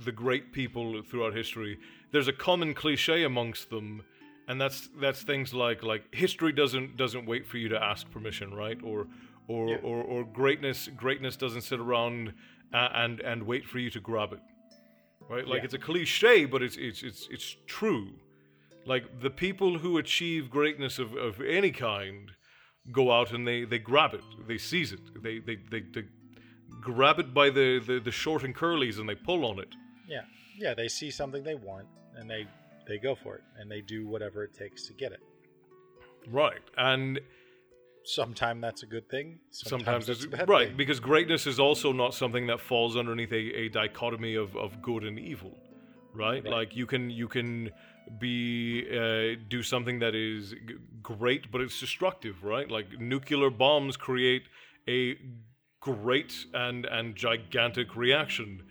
the great people throughout history, there's a common cliche amongst them, and that's that's things like like history doesn't doesn't wait for you to ask permission, right? Or or Yeah. or, or greatness greatness doesn't sit around and and wait for you to grab it, right? Like Yeah. it's a cliche, but it's it's it's it's true. Like the people who achieve greatness of, of any kind go out and they, they grab it, they seize it, they they, they, they grab it by the, the, the short and curlies and they pull on it. Yeah. Yeah. They see something they want and they they go for it and they do whatever it takes to get it. Right. And Sometimes that's a good thing. sometimes, that's it's a bad right, thing. because greatness is also not something that falls underneath a, a dichotomy of, of good and evil. Right? Right. Like you can you can be uh, do something that is g- great but it's destructive, right? Like nuclear bombs create a great and and gigantic reaction.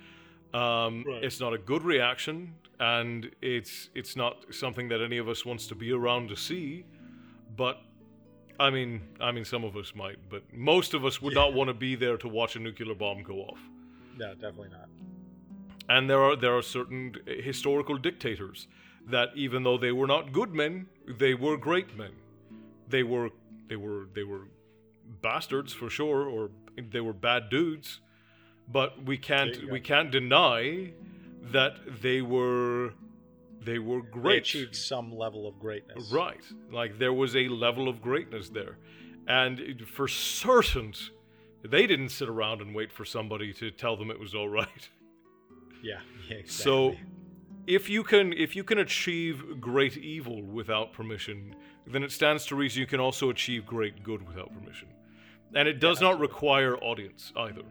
Um, Right. It's not a good reaction, and it's it's not something that any of us wants to be around to see. But I mean, I mean, some of us might, but most of us would Yeah. not want to be there to watch a nuclear bomb go off. No, definitely not. And there are there are certain historical dictators that even though they were not good men, they were great men. They were they were they were bastards for sure, or they were bad dudes. But we can't we can't deny that they were they were great. They achieved some level of greatness. Right. Like there was a level of greatness there. And for certain, they didn't sit around and wait for somebody to tell them it was all right. Yeah. yeah exactly. So if you can if you can achieve great evil without permission, then it stands to reason you can also achieve great good without permission. And it does not require audience either.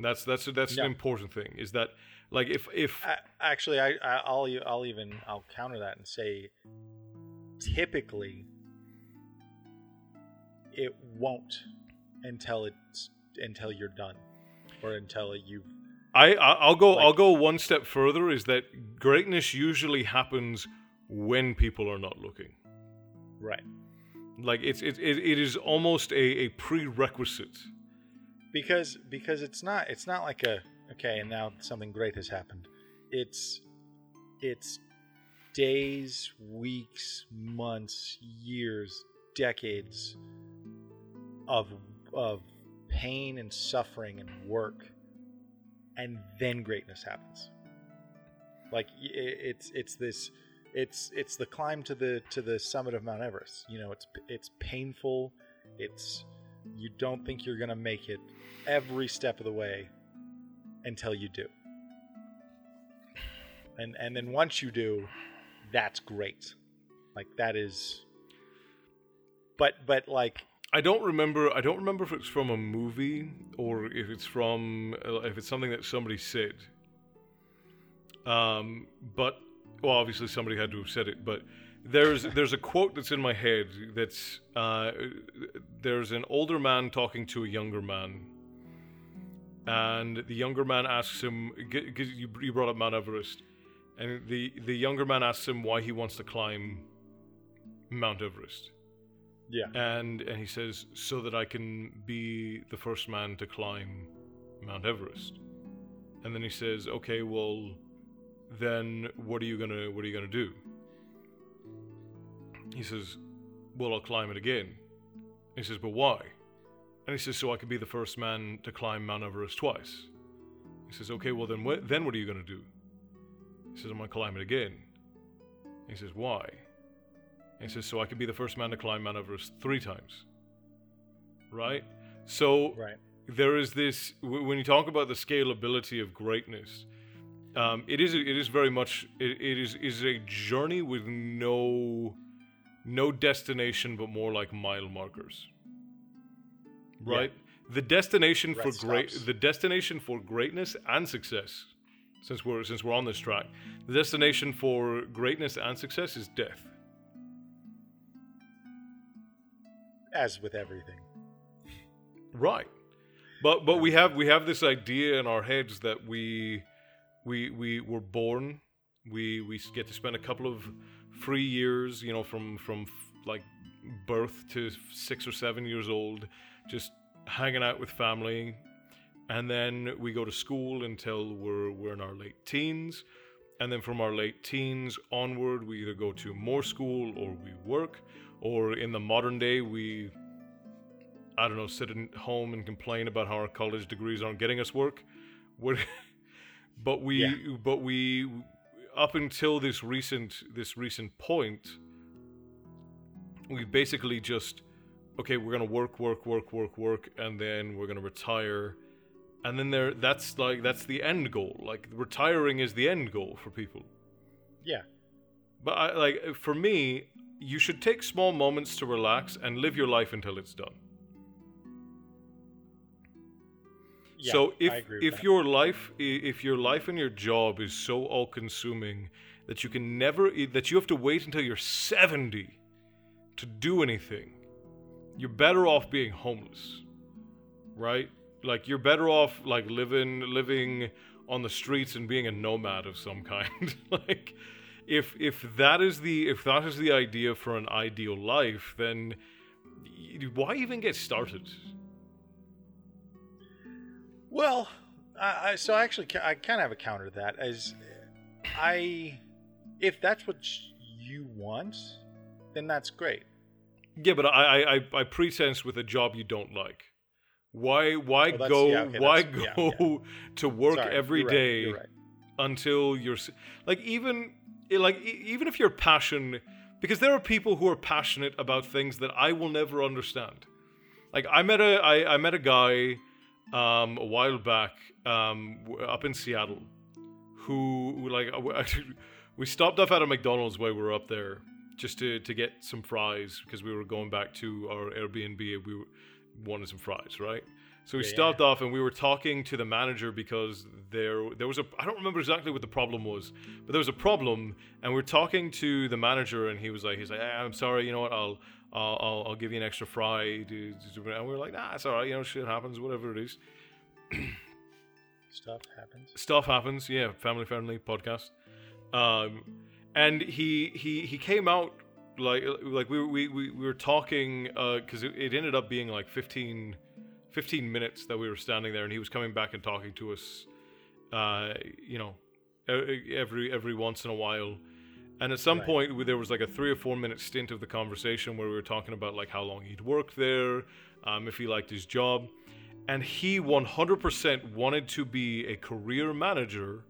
That's that's that's No. an important thing is that like if if actually, I, I I'll I'll even I'll counter that and say, typically, it won't until it's until you're done, or until you've I I- I'll go Like- I'll go one step further is that greatness usually happens when people are not looking. right. Like it's it it, it is almost a, a prerequisite. Because because it's not it's not like a okay and now something great has happened. It's it's days weeks months years decades of of pain and suffering and work and then greatness happens. Like it's it's this it's it's the climb to the to the summit of Mount Everest. You know it's it's painful it's you don't think you're going to make it every step of the way until you do. And and then once you do, that's great. Like that is but but like I don't remember. I don't remember if it's from a movie or if it's from if it's something that somebody said. Um, but well, obviously somebody had to have said it. But there's there's a quote that's in my head that's uh, there's an older man talking to a younger man, and the younger man asks him because you, you brought up Mount Everest, and the the younger man asks him why he wants to climb Mount Everest. Yeah. And and he says so that I can be the first man to climb Mount Everest. And then he says, "Okay, well then what are you to what are you going to do?" He says, "Well, I'll climb it again." He says, "But why?" And he says, "So I can be the first man to climb Mount Everest twice." He says, "Okay, well then what then what are you going to do?" He says, "I'm going to climb it again." He says, "Why?" And he says, "So I can be the first man to climb Mount Everest three times." Right? So Right. there is this w- when you talk about the scalability of greatness um, it is it is very much it, it is is a journey with no no destination but more like mile markers. Right? The destination for great the destination for greatness and success since we're since we're on this track the destination for greatness and success is death. As with everything. Right. But but we have we have this idea in our heads that we we we were born we we get to spend a couple of free years, you know, from from f- like birth to 6 or 7 years old just hanging out with family and then we go to school until we're we're in our late teens and then from our late teens onward we either go to more school or we work or in the modern day we I don't know, sit at home and complain about how our college degrees aren't getting us work. We're, but we, Yeah. but we, up until this recent, this recent point, we basically just, okay, we're gonna work, work, work, work, work, and then we're gonna retire, and then there, that's like that's the end goal. Like retiring is the end goal for people. Yeah. But I like for me, you should take small moments to relax and live your life until it's done. Yeah, so if I agree with if that. your life if your life and your job is so all consuming that you can never that you have to wait until you're 70 to do anything, you're better off being homeless. Right? Like you're better off like living living on the streets and being a nomad of some kind. like if if that is the if that is the idea for an ideal life, then why even get started? Well, I, I, so I actually I kind of have a counter to that as I, if that's what you want, then that's great. Yeah, but I I, I, I pretense with a job you don't like. Why why Oh, go yeah, okay, why go yeah, to work Sorry, every right, day you're right. until you're like even eh, like even if you're passionate because there are people who are passionate about things that I will never understand. Like I met a I, I met a guy um, a while back um, up in Seattle who like we stopped off at a McDonald's while we were up there just to, to get some fries because we were going back to our Airbnb and we were- wanted some fries, right? So we Yeah, yeah. stopped off and we were talking to the manager because there there was a I don't remember exactly what the problem was, but there was a problem and we are talking to the manager and he was like he's like "Ah, I'm sorry, you know what I'll I'll, I'll, I'll give you an extra fry, to- to- and we were like, nah, it's all right, you know, shit happens, whatever it is. Stuff happens. Stuff happens, yeah. Family friendly podcast. Um, and he he he came out like like we were- we we, we were talking because it, it ended up being like 15, 15 minutes that we were standing there, and he was coming back and talking to us, uh, you know, every every once in a while. And at some Right. point, there was like a three or four minute stint of the conversation where we were talking about like how long he'd worked there, um, if he liked his job, and he 100% wanted to be a career manager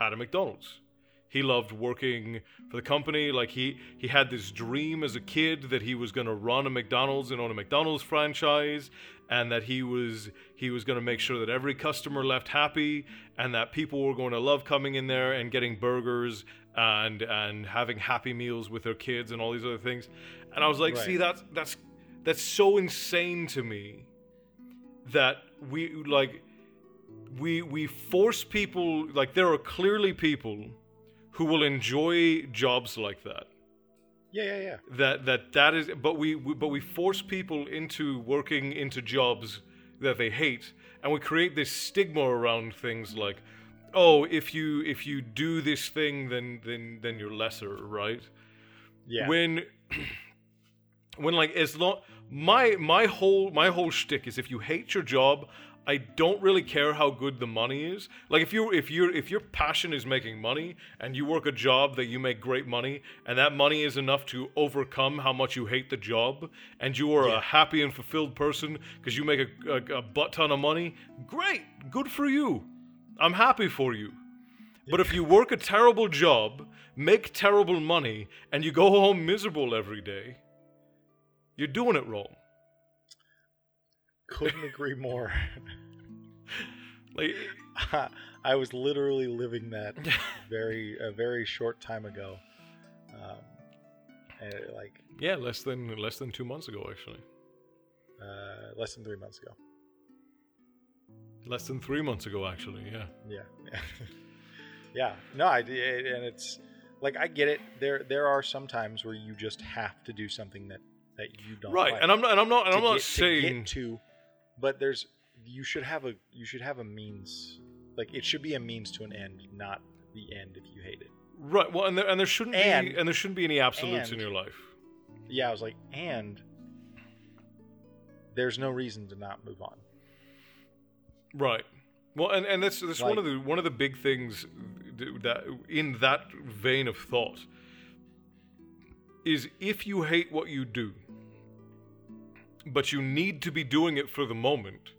at a McDonald's. He loved working for the company. Like he he had this dream as a kid that he was going to run a McDonald's and own a McDonald's franchise, and that he was he was going to make sure that every customer left happy, and that people were going to love coming in there and getting burgers and and having happy meals with their kids and all these other things. And I was like, Right. see that's that's that's so insane to me that we like we we force people like there are clearly people who will enjoy jobs like that Yeah, yeah, yeah. that that that is but we, we but we force people into working into jobs that they hate and we create this stigma around things like oh if you if you do this thing then then then you're lesser right Yeah. when when like as long my my whole my whole shtick is if you hate your job, I don't really care how good the money is. Like if you if you if your passion is making money and you work a job that you make great money and that money is enough to overcome how much you hate the job and you are a happy and fulfilled person because you make a, a, a butt ton of money, great, good for you. I'm happy for you. But if you work a terrible job, make terrible money, and you go home miserable every day, you're doing it wrong. Couldn't agree more. Like, I was literally living that very a very short time ago. Um, and it, like yeah, less than less than two months ago, actually. uh, less than three months ago. Less than three months ago, actually. Yeah. Yeah, yeah, yeah. No, I it, and it's like I get it. There there are some times where you just have to do something that that you don't Right, like and I'm not, and I'm not, and I'm not get- saying. to, but there's you should have a you should have a means. Like it should be a means to an end, not the end if you hate it. Right. Well, and there, and there shouldn't And- be, and there shouldn't be any absolutes in your life. Yeah, I was like, and there's no reason to not move on. Right. Well, and, and that's that's one of the one of the big things that in that vein of thought is if you hate what you do, but you need to be doing it for the moment,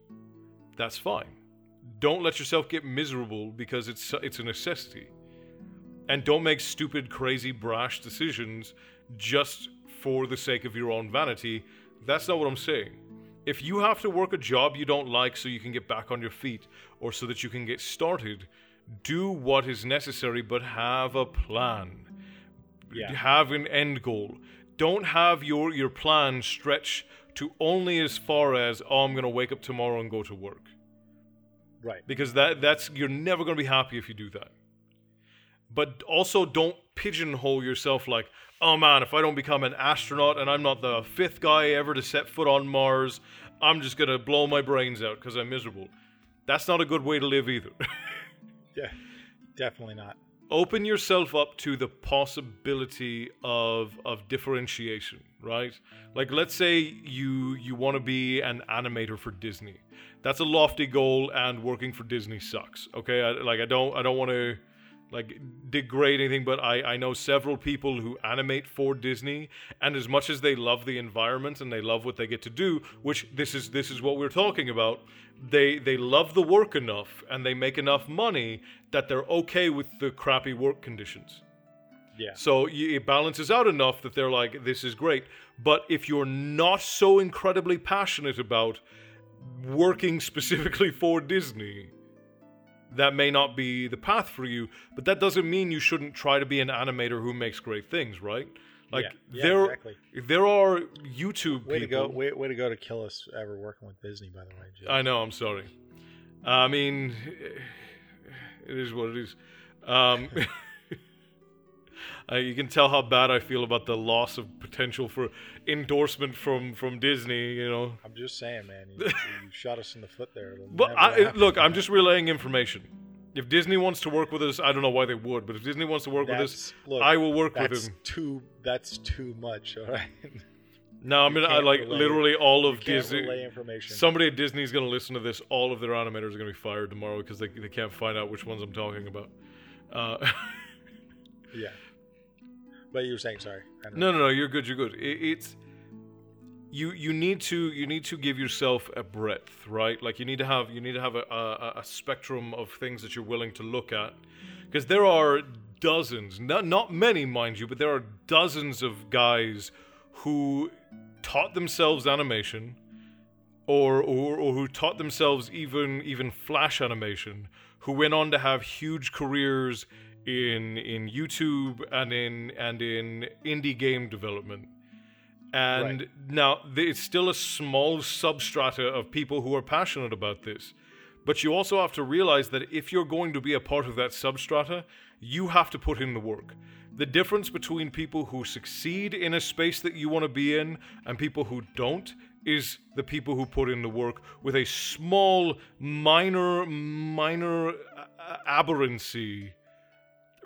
that's fine. Don't let yourself get miserable because it's it's a necessity. And don't make stupid, crazy, brash decisions just for the sake of your own vanity. That's not what I'm saying. If you have to work a job you don't like so you can get back on your feet or so that you can get started, do what is necessary, but have a plan. Yeah. Have an end goal. Don't have your, your plan stretch to only as far as, oh, I'm going to wake up tomorrow and go to work Right. because that that's you're never going to be happy if you do that. But also don't pigeonhole yourself like, oh man, if I don't become an astronaut and I'm not the fifth guy ever to set foot on Mars, I'm just going to blow my brains out because I'm miserable. That's not a good way to live either. Yeah. Definitely not. Open yourself up to the possibility of of differentiation, right? Like let's say you you want to be an animator for Disney. That's a lofty goal and working for Disney sucks. Okay? I, like I don't I don't want to like degrade anything but I, I know several people who animate for disney and as much as they love the environment and they love what they get to do which this is this is what we're talking about they they love the work enough and they make enough money that they're okay with the crappy work conditions Yeah. so it balances out enough that they're like, this is great. But if you're not so incredibly passionate about working specifically for Disney, that may not be the path for you. But that doesn't mean you shouldn't try to be an animator who makes great things, right? Like Yeah. Yeah, there, exactly. there are YouTube Way to people. go! Way, way to go to kill us ever working with Disney. By the way, Joe. I know. I'm sorry. I mean, it is what it is. Um, uh, you can tell how bad I feel about the loss of potential for endorsement from from Disney. You know, I'm just saying, man. You, you shot us in the foot there. It'll but I, look, I'm just relaying information. If Disney wants to work with us, I don't know why they would, but if Disney wants to work with us, look, I will work with That's him. too. That's too much. All right. No, I mean, I like relay- literally all of Disney. information. Somebody at Disney is going to listen to this. All of their animators are going to be fired tomorrow because they, they can't find out which ones I'm talking about. Uh, yeah. But you were saying sorry. No, no, no. You're good. You're good. It, it's you. You need to. You need to give yourself a breadth, right? Like you need to have. You need to have a, a, a spectrum of things that you're willing to look at, because there are dozens, not not many, mind you, but there are dozens of guys who taught themselves animation or, or or who taught themselves even even flash animation who went on to have huge careers in in YouTube and in and in indie game development. And Right. now it's still a small substrata of people who are passionate about this. But you also have to realize that if you're going to be a part of that substrata you have to put in the work. The difference between people who succeed in a space that you want to be in and people who don't is the people who put in the work with a small minor minor uh, aberrancy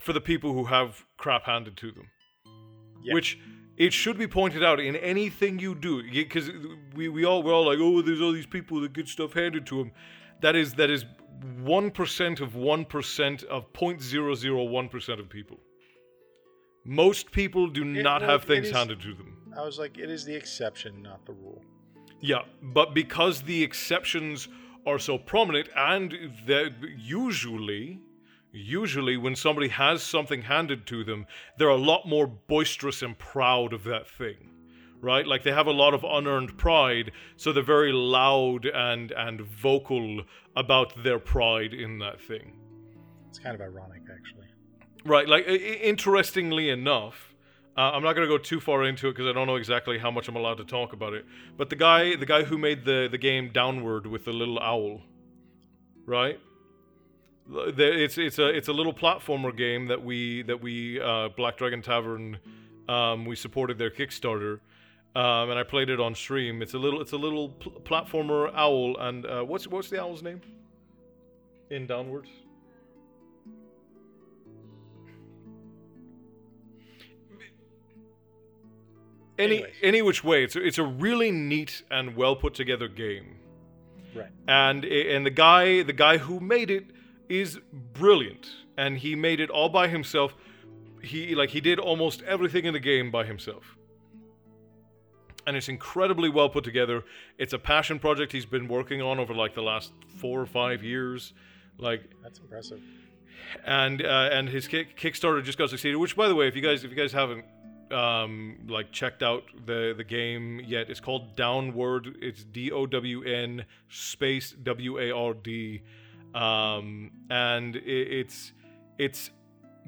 for the people who have crap handed to them Yeah. which it should be pointed out in anything you do because we, we all we're all like oh there's all these people that get stuff handed to them that is that is 1% of 1% of 0.001% of people most people do not well, have things is- handed to them I was like, it is the exception, not the rule. yeah but because the exceptions are so prominent and that usually usually when somebody has something handed to them they're a lot more boisterous and proud of that thing right like they have a lot of unearned pride so they're very loud and and vocal about their pride in that thing It's kind of ironic, actually. Right. Like, interestingly enough, uh, I'm not going to go too far into it because I don't know exactly how much I'm allowed to talk about it. But the guy, the guy who made the the game Downward with the little owl, right? It's it's a it's a little platformer game that we that we uh, Black Dragon Tavern um, we supported their Kickstarter. Um, and I played it on stream. It's a little, it's a little pl- platformer owl, and uh, what's what's the owl's name? In downwards. Any Anyways. any which way, it's a, it's a really neat and well put together game, Right. and and the guy the guy who made it is brilliant, and he made it all by himself. He like he did almost everything in the game by himself, and it's incredibly well put together. It's a passion project he's been working on over like the last four or five years, like That's impressive. and uh, and his kick, Kickstarter just got succeeded. Which, by the way, if you guys if you guys haven't um, like checked out the the game yet, it's called Downward. It's D O W N space W A R D, um, and it, it's it's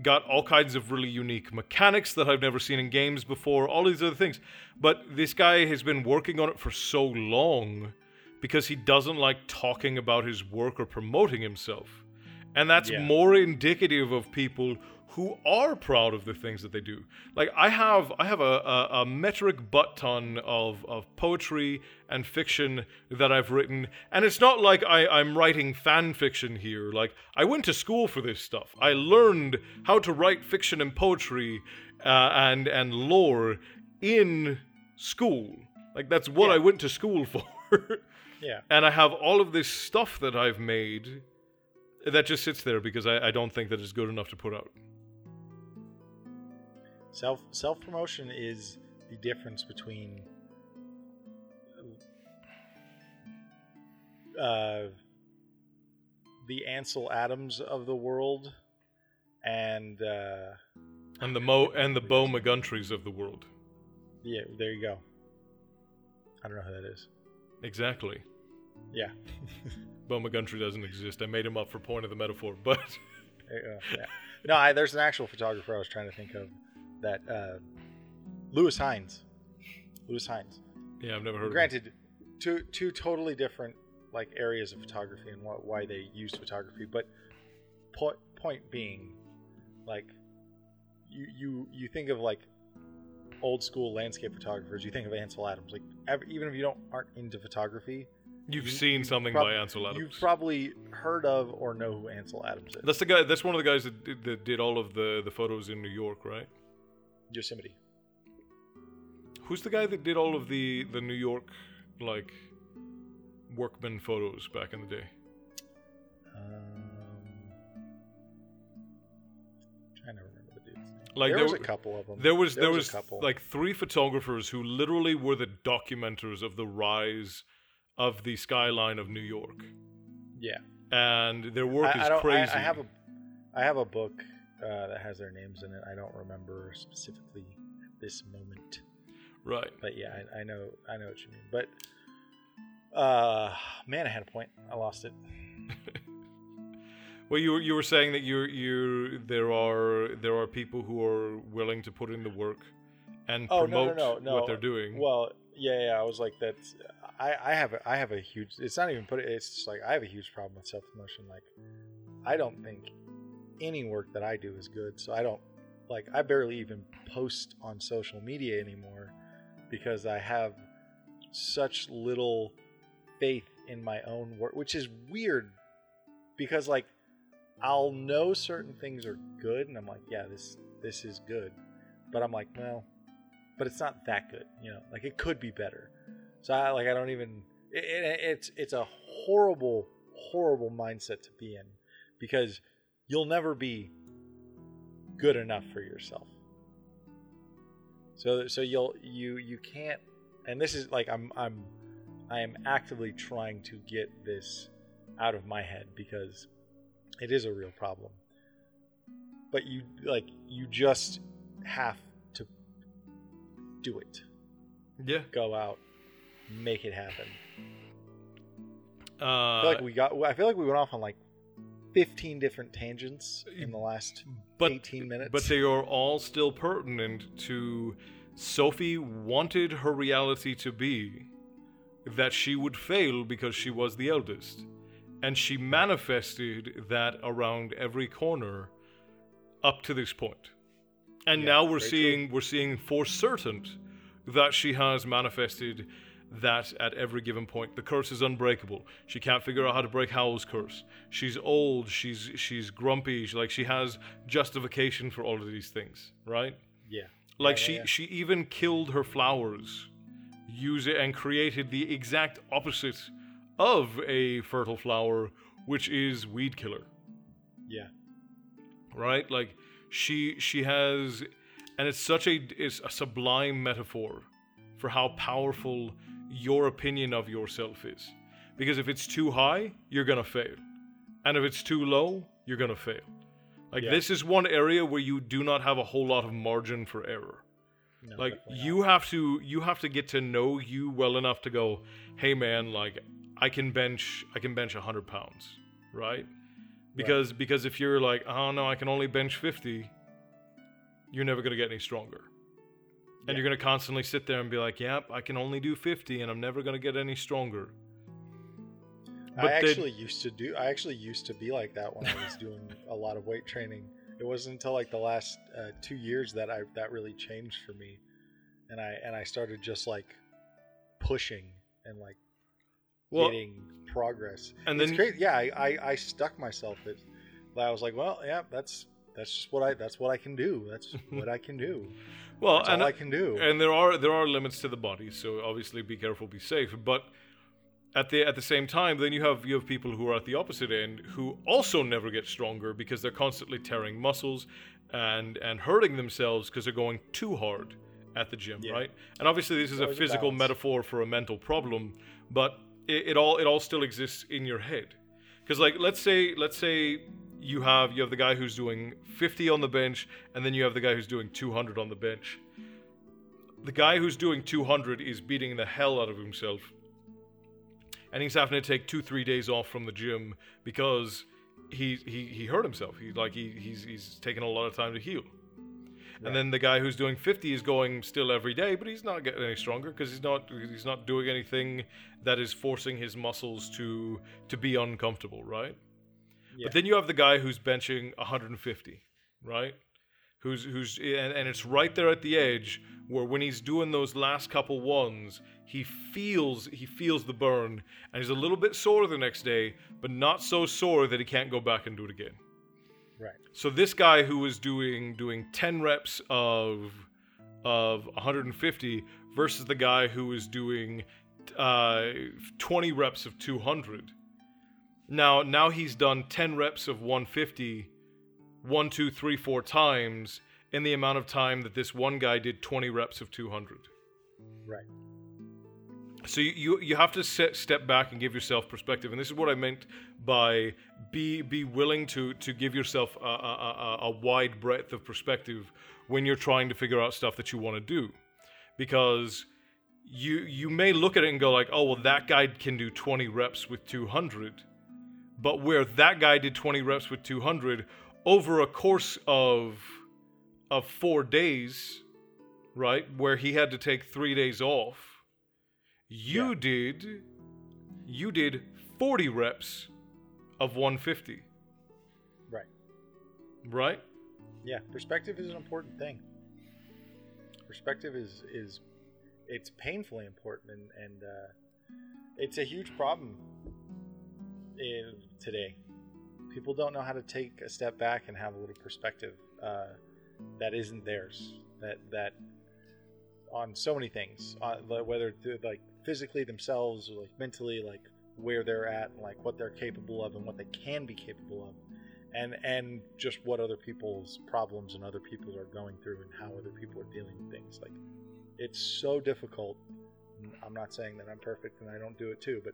got all kinds of really unique mechanics that I've never seen in games before. All these other things, but this guy has been working on it for so long because he doesn't like talking about his work or promoting himself. And that's Yeah. more indicative of people who are proud of the things that they do. Like I have I have a, a, a metric butt ton of, of poetry and fiction that I've written. And it's not like I, I'm writing fan fiction here. Like I went to school for this stuff. I learned how to write fiction and poetry uh, and and lore in school. Like that's what Yeah. I went to school for. Yeah. and I have all of this stuff that I've made that just sits there because I, I don't think that it's good enough to put out. Self self promotion is the difference between uh, the Ansel Adams of the world and uh, And the Mo and the Bo McGuntries of the world. yeah, there you go. I don't know who that is. Exactly. Yeah. Bo McGuntry doesn't exist. I made him up for point of the metaphor, but Uh, yeah. No, I, there's an actual photographer I was trying to think of that uh, Lewis Hines. Lewis Hines. yeah, I've never heard. Granted, two two totally different like areas of photography and what, why they use photography, but point point being, like, you you you think of like old school landscape photographers. You think of Ansel Adams. Like, ev even if you don't aren't into photography. You've you- seen something prob- by Ansel Adams. you've probably heard of or know who Ansel Adams is. That's the guy. That's one of the guys that did, that did all of the the photos in New York, right? Yosemite. Who's the guy that did all of the the New York like workman photos back in the day? Um, trying to remember the dude's name. Like there there was a couple of them. There was there, was, a couple. like three photographers who literally were the documenters of the rise of the skyline of New York, yeah. and their work I, is I don't. I, crazy. I have a, I have a book uh, that has their names in it. I don't remember specifically at this moment, right. but yeah, I, I know. I know what you mean. But, uh, man, I had a point. I lost it. Well, you were you were saying that you you there are there are people who are willing to put in the work and Oh no, no, promote no, no. what they're doing. Well, yeah, yeah. I was like, that. I, I have, a, I have a huge. It's not even put. It's just like I have a huge problem with self promotion. Like, I don't think any work that I do is good. So I don't like. I barely even post on social media anymore because I have such little faith in my own work, which is weird. Because like, I'll know certain things are good, and I'm like, yeah, this this is good, but I'm like, well, but it's not that good. You know, like it could be better. So I like I don't even. It, it, it's it's a horrible horrible mindset to be in because you'll never be good enough for yourself. So so you'll you you can't and this is like I'm I'm I am actively trying to get this out of my head because it is a real problem. But you like you just have to do it. Yeah. Go out, make it happen. Uh, I feel like we got. I feel like we went off on like fifteen different tangents in the last but, eighteen minutes. But they are all still pertinent to Sophie wanted her reality to be that she would fail because she was the eldest. And she manifested that around every corner up to this point. And Yeah, now we're seeing we're seeing for certain that she has manifested that at every given point the curse is unbreakable. She can't figure out how to break Howl's curse. She's old, she's she's grumpy, she, like she has justification for all of these things, right? yeah, Like Yeah, she yeah, yeah. she even killed her flowers, use it and created the exact opposite of a fertile flower, which is weed killer, yeah, right? Like she she has, and it's such a it's a sublime metaphor for how powerful your opinion of yourself is, because if it's too high, you're gonna fail, and if it's too low, you're gonna fail. Like Yeah. this is one area where you do not have a whole lot of margin for error. No, like you have to you have to get to know you well enough to go hey man like i can bench i can bench 100 pounds right because because if you're like oh no i can only bench 50 you're never going to get any stronger and Yeah. you're going to constantly sit there and be like yep i can only do 50 and i'm never going to get any stronger but I they- actually used to do. I actually used to be like that when I was doing a lot of weight training. It wasn't until like the last uh, two years that I that really changed for me, and I and I started just like pushing and like well getting progress. and it's then great. Yeah, I, I, I stuck myself. It, I was like, well, yeah, that's that's just what I that's what I can do. That's what I can do. well That's and all I can do. and there are there are limits to the body so obviously be careful be safe but at the at the same time then you have you have people who are at the opposite end who also never get stronger because they're constantly tearing muscles and and hurting themselves because they're going too hard at the gym Yeah. right and obviously this is a Always a physical metaphor for a mental problem but it, it all it all still exists in your head because like let's say let's say you have you have the guy who's doing 50 on the bench and then you have the guy who's doing 200 on the bench. The guy who's doing 200 is beating the hell out of himself. And he's having to take two three days off from the gym because he he, he hurt himself. He like he, he's he's taking a lot of time to heal. And then the guy who's doing 50 is going still every day but he's not getting any stronger because he's not he's not doing anything that is forcing his muscles to to be uncomfortable right Yeah. but then you have the guy who's benching 150 right who's who's and, and it's right there at the edge where when he's doing those last couple ones he feels he feels the burn and he's a little bit sore the next day but not so sore that he can't go back and do it again right. so this guy who was doing doing 10 reps of of 150 versus the guy who was doing uh, 20 reps of 200 now now he's done 10 reps of 150 one two three four times in the amount of time that this one guy did 20 reps of 200 Right. so you, you you have to set, step back and give yourself perspective and this is what i meant by be be willing to to give yourself a, a, a, a wide breadth of perspective when you're trying to figure out stuff that you want to do. Because you you may look at it and go like oh well that guy can do 20 reps with 200 but where that guy did 20 reps with 200 over a course of of 4 days right where he had to take 3 days off you Yeah. did you did 40 reps of 150 Right. right Yeah. Perspective is an important thing. Perspective is is it's painfully important and and uh, it's a huge problem in today. People don't know how to take a step back and have a little perspective uh, that isn't theirs. That that on so many things, uh, whether like physically themselves or like mentally, like where they're at and like what they're capable of and what they can be capable of, and and just what other people's problems and other people are going through and how other people are dealing with things. Like it's so difficult. I'm not saying that I'm perfect and I don't do it too, but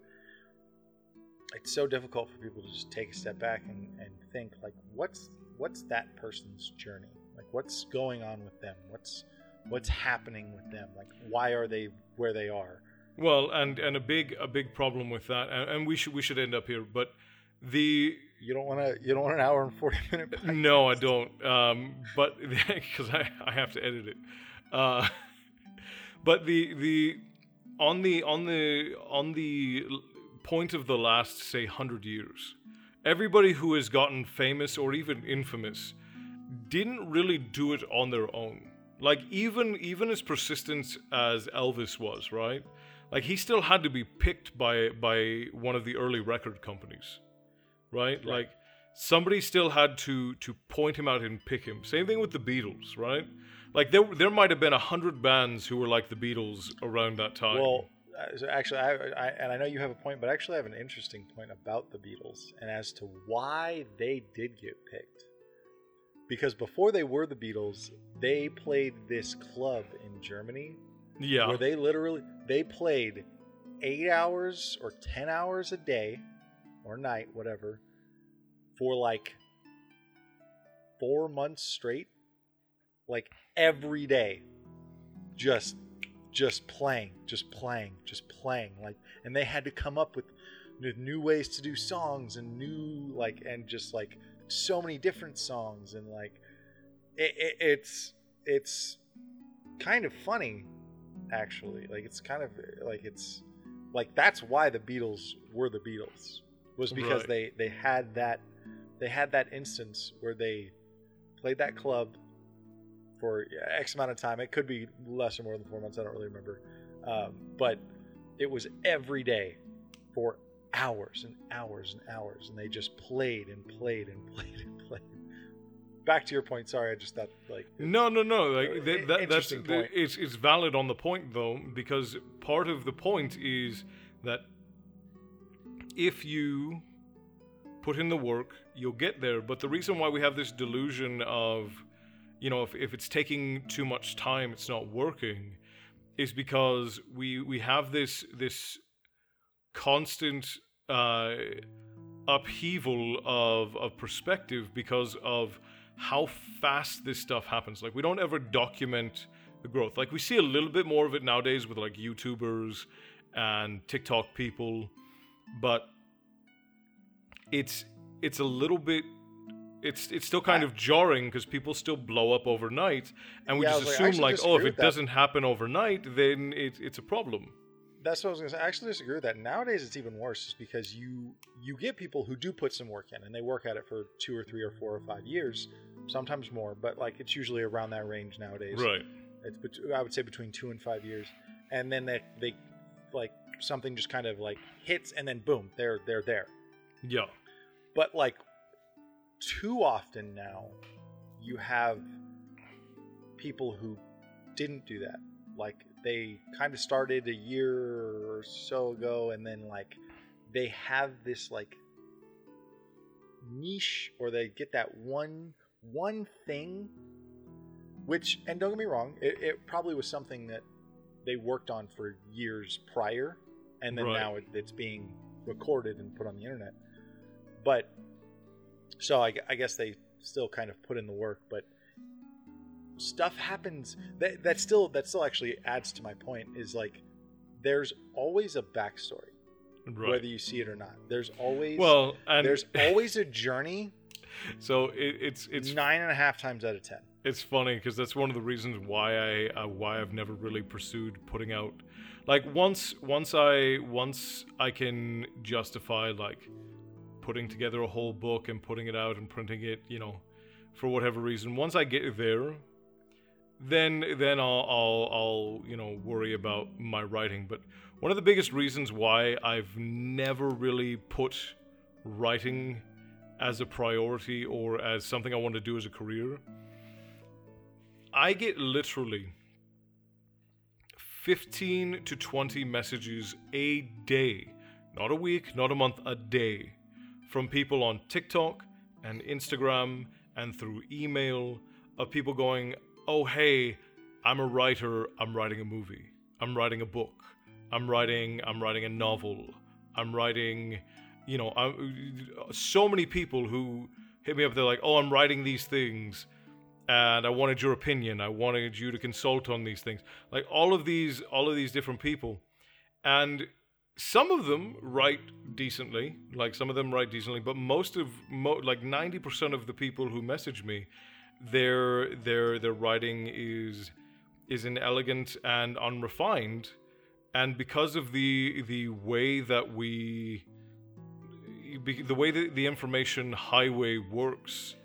it's so difficult for people to just take a step back and, and think like what's what's that person's journey like what's going on with them what's what's happening with them like why are they where they are Well, and and a big a big problem with that, and, and we should we should end up here. But the you don't want to you don't want an hour and 40 minute podcast. no, I don't. Um, but because I, I have to edit it. Uh, but the the on the on the on the point of the last say hundred years, everybody who has gotten famous or even infamous didn't really do it on their own. Like even even as persistent as Elvis was, right? Like he still had to be picked by by one of the early record companies, right? Like somebody still had to to point him out and pick him. Same thing with the Beatles, right? Like there there might have been a hundred bands who were like the Beatles around that time. well Uh, actually I, I and i know you have a point but actually i have an interesting point about the beatles and as to why they did get picked. Because before they were the beatles they played this club in germany yeah, where they literally they played eight hours or ten hours a day or night whatever for like four months straight like every day just just playing just playing just playing like and they had to come up with new ways to do songs and new like and just like so many different songs and like it, it, it's it's kind of funny actually like it's kind of like it's like that's why the beatles were the beatles was because Right. they they had that they had that instance where they played that club for x amount of time it could be less or more than four months i don't really remember um, but it was every day for hours and hours and hours and they just played and played and played and played back to your point sorry i just thought like No, no, no. Like Uh, that, that, that's point. it's it's valid on the point though, because part of the point is that if you put in the work, you'll get there. But the reason why we have this delusion of, you know, if, if it's taking too much time, it's not working, is because we we have this this constant uh, upheaval of of perspective because of how fast this stuff happens. Like we don't ever document the growth. Like we see a little bit more of it nowadays with like YouTubers and TikTok people, but it's it's a little bit it's it's still kind of jarring because people still blow up overnight, and we Yeah, just was like, assume like, oh, if it doesn't happen overnight, then it, it's a problem. that's what I was gonna say. I actually disagree with that. Nowadays, it's even worse, is because you you get people who do put some work in, and they work at it for two or three or four or five years, sometimes more, but like it's usually around that range nowadays. Right. It's bet- I would say between two and five years, and then they they like something just kind of like hits, and then boom, they're they're there. Yeah. But like too often now, you have people who didn't do that. Like they kind of started a year or so ago, and then like they have this like niche, or they get that one one thing. Which, and don't get me wrong, it, it probably was something that they worked on for years prior, and then Right. now it, it's being recorded and put on the internet. But so I, I guess they still kind of put in the work, but stuff happens that that still that still actually adds to my point is like there's always a backstory Right. whether you see it or not. There's always well, and there's always a journey so it, it's it's nine and a half times out of ten. it's funny because that's one of the reasons why I uh, why I've never really pursued putting out like once once I once I can justify like putting together a whole book and putting it out and printing it, you know, for whatever reason. Once I get there, then then I'll I'll, I'll you know worry about my writing. But one of the biggest reasons why I've never really put writing as a priority or as something I want to do as a career, I get literally 15 to 20 messages a day, not a week, not a month, a day, from people on TikTok and Instagram and through email of people going, Oh, hey, I'm a writer, I'm writing a movie, I'm writing a book, I'm writing, I'm writing a novel, I'm writing, you know, I'm, so many people who hit me up, they're like, Oh, I'm writing these things and I wanted your opinion. I wanted you to consult on these things. Like all of these, all of these different people, and some of them write decently. Like some of them write decently, but most of, mo- like ninety percent of the people who message me, their their their writing is is inelegant and unrefined, and because of the the way that we, the way that the information highway works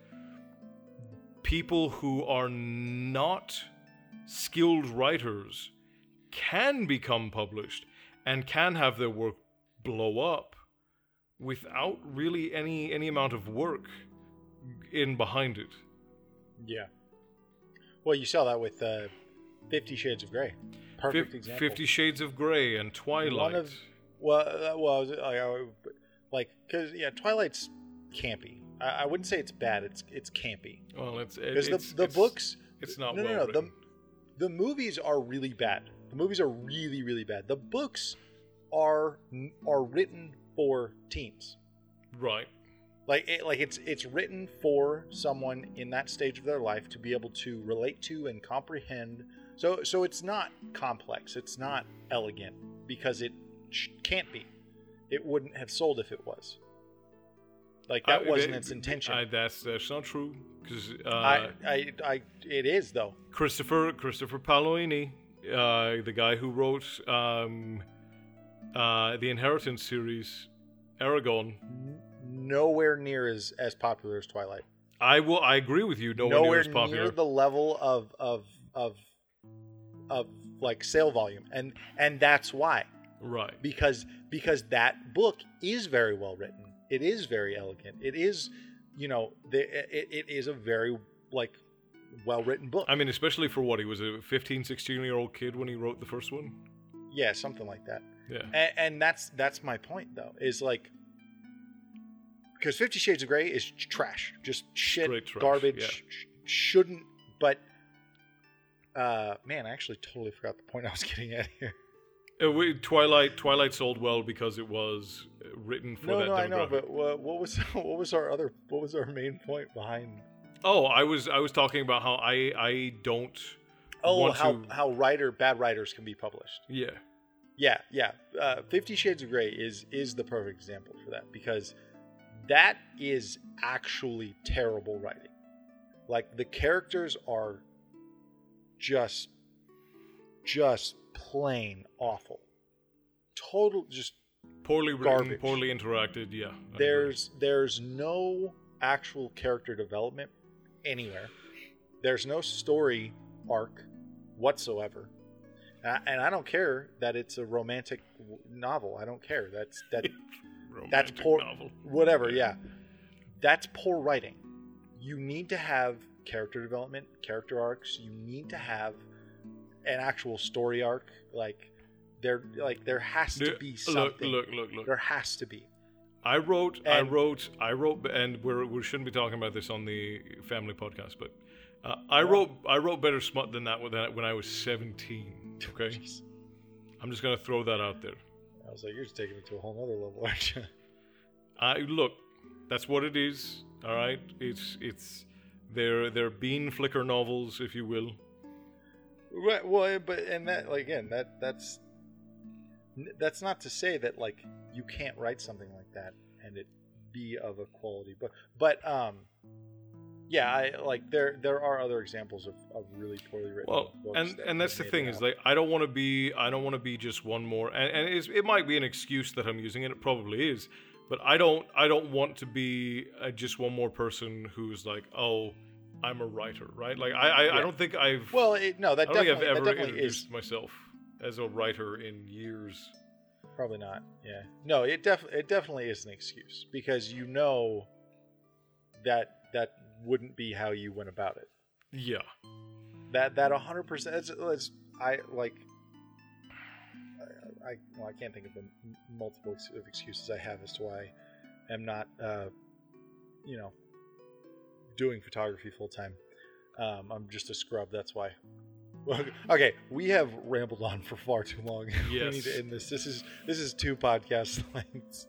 people who are not skilled writers can become published and can have their work blow up without really any any amount of work in behind it. Yeah. Well, you saw that with uh, Fifty Shades of Grey. Perfect Fif- example. Fifty Shades of Grey and Twilight. One of well, uh, well, I- I- like because yeah, Twilight's campy. I, I wouldn't say it's bad. It's it's campy well, it's because it's, the the it's- books. It's not no, well no, no. The written. the movies are really bad. The movies are really really bad. The books are are written for teens. right. Like it, like it's it's written for someone in that stage of their life to be able to relate to and comprehend. So so it's not complex. It's not elegant because it sh- can't be. It wouldn't have sold if it was. Like that I- wasn't they- its intention. I, that's that's not true because uh, I, I I it is though. Christopher Christopher Paolini, uh, the guy who wrote um, uh, the Inheritance series, Eragon. Nowhere near as as popular as Twilight. I will. I agree with you. Nowhere, near as popular. near the level of of of of like sale volume, and and that's why. right. because because that book is very well written. It is very elegant. It is, you know, the, it, it is a very like well written book. I mean, especially for what he was a 15, 16 year old kid when he wrote the first one. yeah, something like that. Yeah. And, and that's that's my point though. Is like because Fifty Shades of Grey is trash, just shit, trash, garbage. yeah. sh- shouldn't. But uh, man, I actually totally forgot the point I was getting at here. Uh, we, Twilight. Twilight sold well because it was uh, written for No, that no, I know, but what, what was what was our other what was our main point behind Oh, I was I was talking about how I I don't. Oh, how to- how writer bad writers can be published. Yeah. Yeah, yeah. Uh, Fifty Shades of Grey is is the perfect example for that because that is actually terrible writing. Like the characters are just just plain awful. Total just Poorly written, Garbage. poorly interacted. Yeah. There's there's no actual character development anywhere. There's no story arc whatsoever. Uh, and I don't care that it's a romantic w- novel. I don't care. That's that that's poor novel. whatever, yeah. That's poor writing. You need to have character development, character arcs. You need to have an actual story arc like there like there has to be look, look, look, look. There has to be. I wrote, I wrote, I wrote, and we're, we shouldn't be talking about this on the family podcast, but uh, I wrote, I wrote better smut than that when I- was 17. Okay, Jeez. I'm just gonna throw that out there. I was like, you're just taking it to a whole other level, aren't you? I look, that's what it is. All right, it's it's they're they're bean flicker novels, if you will. Right. Well, but and that like again, that that's that's not to say that like you can't write something like that and it be of a quality, but but um, yeah, I like there there are other examples of, of really poorly written. Well, books and that and that's the thing is like I don't want to be I don't want to be just one more, and, and it's, it might be an excuse that I'm using, and it probably is, but I don't I don't want to be uh, just one more person who's like oh I'm a writer, right? Like I I, I don't think I've well, it, no, that I don't think I've definitely that ever definitely is myself as a writer in years. Probably not. Yeah. No, it def it definitely is an excuse because you know that that wouldn't be how you went about it. Yeah, That that 100% it's, it's I like I well, I can't think of the multiple of excuses I have as to why I'm not, uh, you know, doing photography full time. Um, I'm just a scrub. That's why. okay, we have rambled on for far too long. we need to end this. This is this is two podcast lengths.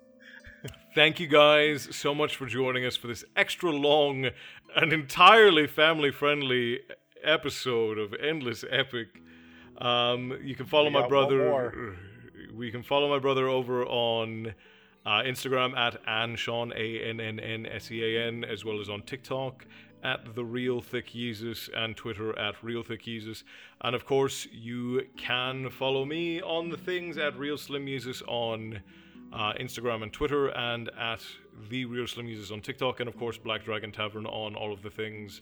Thank you guys so much for joining us for this extra long and entirely family friendly episode of Endless Epic. Um, you can follow We my brother. more. We can follow my brother over on uh, Instagram at Anshawn A N N N S E A N, as well as on TikTok at the Real Thick Jesus and Twitter at Real Thick Jesus. And of course, you can follow me on the things at Real Slim Jesus on uh, Instagram and Twitter, and at the Real Slim Jesus on TikTok, and of course Black Dragon Tavern on all of the things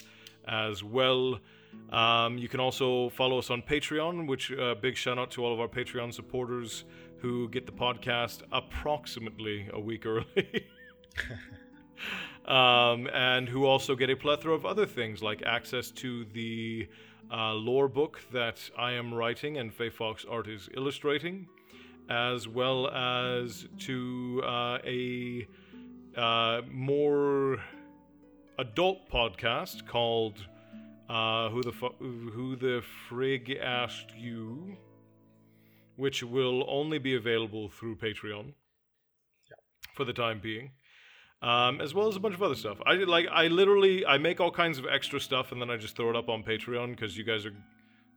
as well. Um, you can also follow us on Patreon, which uh, big shout out to all of our Patreon supporters who get the podcast approximately a week early. um, and who also get a plethora of other things like access to the uh, lore book that I am writing and Faye Fox Art is illustrating, as well as to uh, a uh, more adult podcast called uh, "Who the Fu- Who the Frig Asked You," which will only be available through Patreon for the time being um, as well as a bunch of other stuff. I like I literally I make all kinds of extra stuff and then I just throw it up on Patreon because you guys are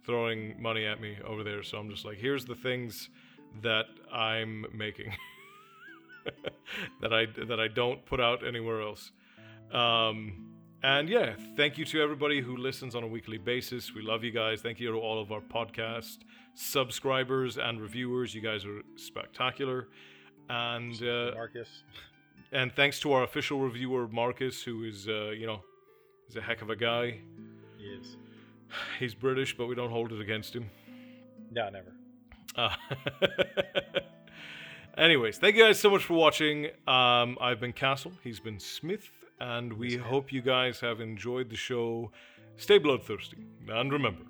throwing money at me over there. So I'm just like, here's the things that I'm making that I that I don't put out anywhere else. Um, and yeah, thank you to everybody who listens on a weekly basis. We love you guys. Thank you to all of our podcast subscribers and reviewers. You guys are spectacular. And uh, Marcus. and thanks to our official reviewer Marcus, who is uh, you know, is a heck of a guy. He is. He's British, but we don't hold it against him. No, never. Uh, anyways, thank you guys so much for watching. Um, I've been Castle. He's been Smith, and we hope you guys have enjoyed the show. Stay bloodthirsty, and remember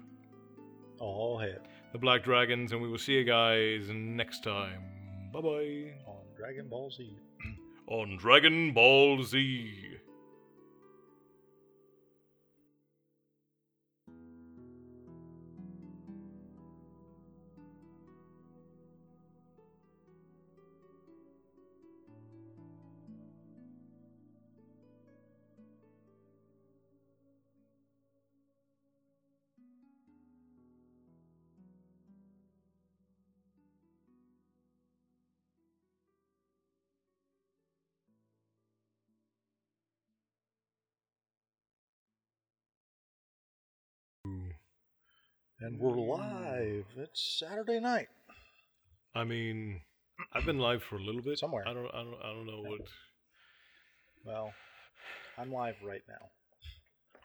All hit the Black Dragons, and we will see you guys next time. Bye bye. on Dragon Ball Z. On Dragon Ball Z. And we're live. It's Saturday night. I mean, I've been live for a little bit. Somewhere. I don't. I don't. I don't know what. Well, I'm live right now.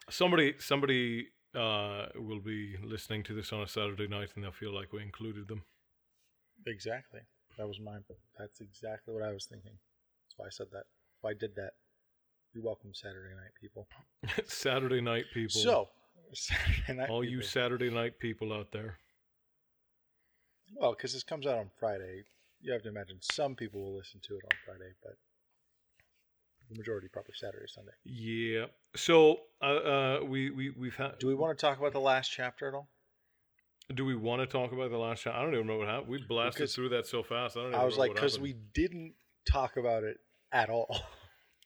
Somebody. Somebody uh, will be listening to this on a Saturday night, and they'll feel like we included them. Exactly. That was my. That's exactly what I was thinking. That's why I said that. That's why I did that. You're welcome, Saturday night people. Saturday night people. So, Saturday night. all you. Saturday night people out there. Well, because this comes out on Friday, you have to imagine some people will listen to it on Friday, but the majority probably Saturday, Sunday. Yeah. So uh, uh, we we we've had. Do we want to talk about the last chapter at all? Do we want to talk about the last chapter? I don't even know what happened. We blasted Because- through that so fast. I don't. Even I was like, because we didn't talk about it at all.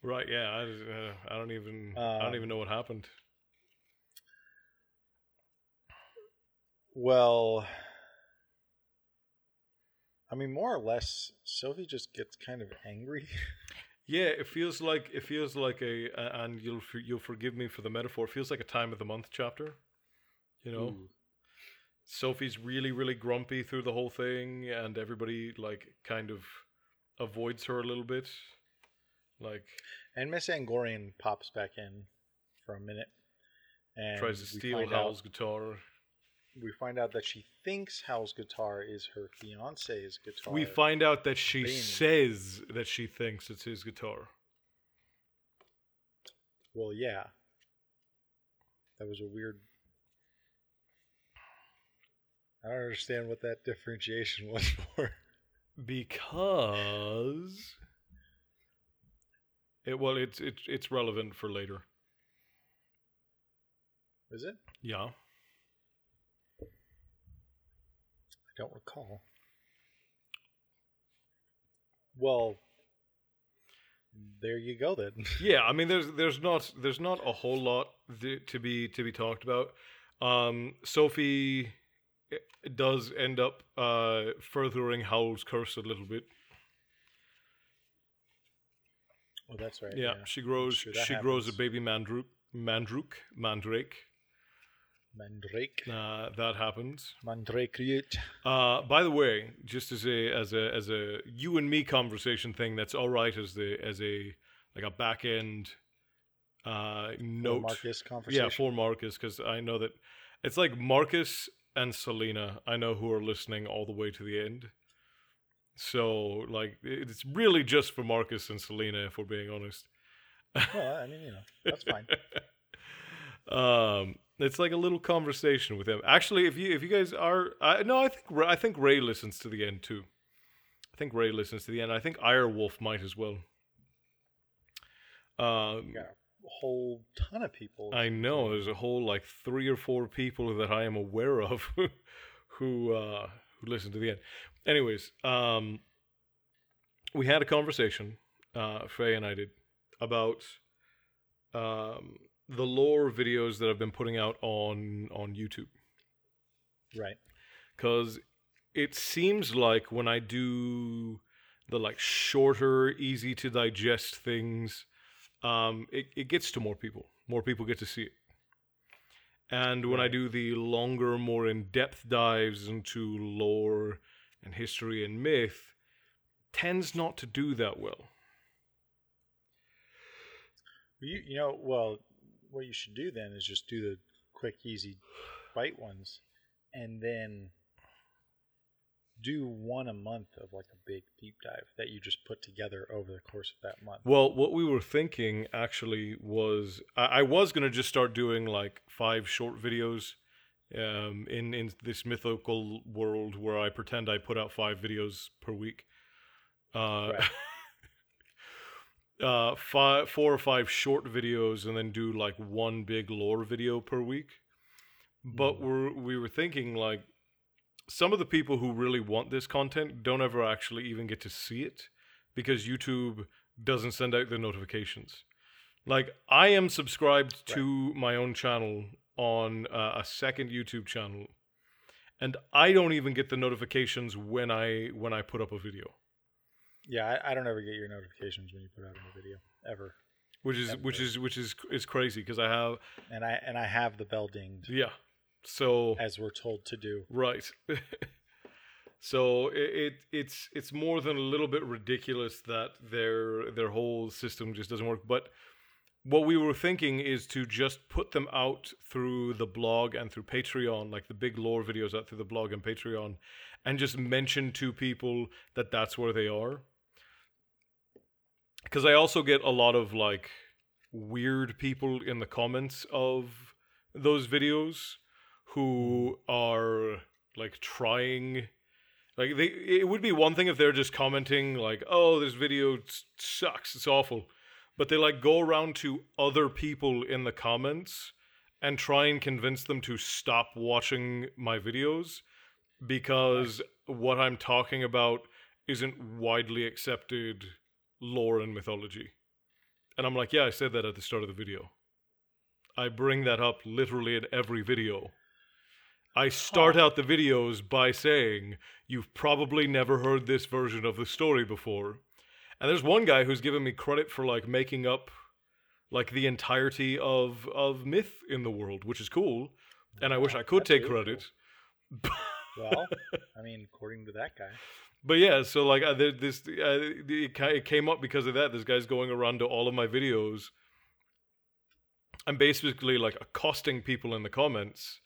Right. Yeah. I, uh, I don't even. I Um, don't even know what happened. Well, I mean, more or less, Sophie just gets kind of angry. Yeah, it feels like it feels like a, a and you'll for- you'll forgive me for the metaphor. It feels like a time of the month chapter. You know, hmm. Ooh. Sophie's really really grumpy through the whole thing, and everybody like kind of avoids her a little bit. Like And Miss Angorian pops back in for a minute and tries to steal find Howl's guitar. We find out that she thinks Howl's guitar is her fiance's guitar. We find out that she says that she thinks it's his guitar. Well, yeah. That was a weird. I don't understand what that differentiation was for. because it well it's it's it's relevant for later. Is it? Yeah. I don't recall. Well, there you go then. Yeah, I mean there's there's not there's not a whole lot th- to be to be talked about. Um Sophie eh, does end up uh furthering Howl's curse a little bit. Oh, that's right. Yeah, she grows sure she grows a baby mandrook mandrook mandrake. Mandrake. Uh, that happens. Mandrake create. Uh, by the way, just as a as a as a you and me conversation thing, that's all right as the as a like a back end uh, note. Marcus conversation. yeah, for Marcus because I know that it's like Marcus and Selena. I know who are listening all the way to the end. So like it's really just for Marcus and Selena, if we're being honest. Well, I mean, you know, that's fine. um, it's like a little conversation with him. Actually, if you if you guys are, I no, I think I think Ray listens to the end too. I think Ray listens to the end. I think Irewolf might as well. Um, got a whole ton of people. I know there's a whole like three or four people that I am aware of who uh, who listen to the end. Anyways, um, we had a conversation, uh, Faye and I did, about um, the lore videos that I've been putting out on on YouTube Right. because it seems like when I do the like shorter, easy to digest things, um, it, it gets to more people. More people get to see it. And when I do the longer, more in depth dives into lore and history and myth, tends not to do that well. You you know well, what you should do then is just do the quick, easy, bite ones, and then do one a month of like a big deep dive that you just put together over the course of that month. Well, what we were thinking actually was I, I was gonna just start doing like five short videos um, in in this mythical world where I pretend I put out five videos per week. Uh, Right. Uh, five, four or five short videos, and then do like one big lore video per week. But Mhm. we're we were thinking like some of the people who really want this content don't ever actually even get to see it because YouTube doesn't send out the notifications. Like I am subscribed to my own channel on uh, a second YouTube channel, and I don't even get the notifications when I when I put up a video, Yeah, I, I don't ever get your notifications when you put out a new video ever, which is which is which is is crazy because I have and I and I have the bell dinged yeah. So as we're told to do. Right. so it, it it's it's more than a little bit ridiculous that their their whole system just doesn't work. But what we were thinking is to just put them out through the blog and through Patreon, like the big lore videos out through the blog and Patreon, and just mention to people that that's where they are. Because I also get a lot of like weird people in the comments of those videos who mm. are like trying like they it would be one thing if they're just commenting like oh this video sucks it's awful but they like go around to other people in the comments and try and convince them to stop watching my videos because what I'm talking about isn't widely accepted lore and mythology. And I'm like, yeah, I said that at the start of the video. I bring that up literally in every video. I start out the videos by saying, You've probably never heard this version of the story before. And there's one guy who's given me credit for like making up like the entirety of of myth in the world, which is cool. And I wish I could That's take really credit. Well, I mean, according to that guy. But yeah, so like uh, there, this, uh, it, it came up because of that. This guy's going around to all of my videos and basically like accosting people in the comments.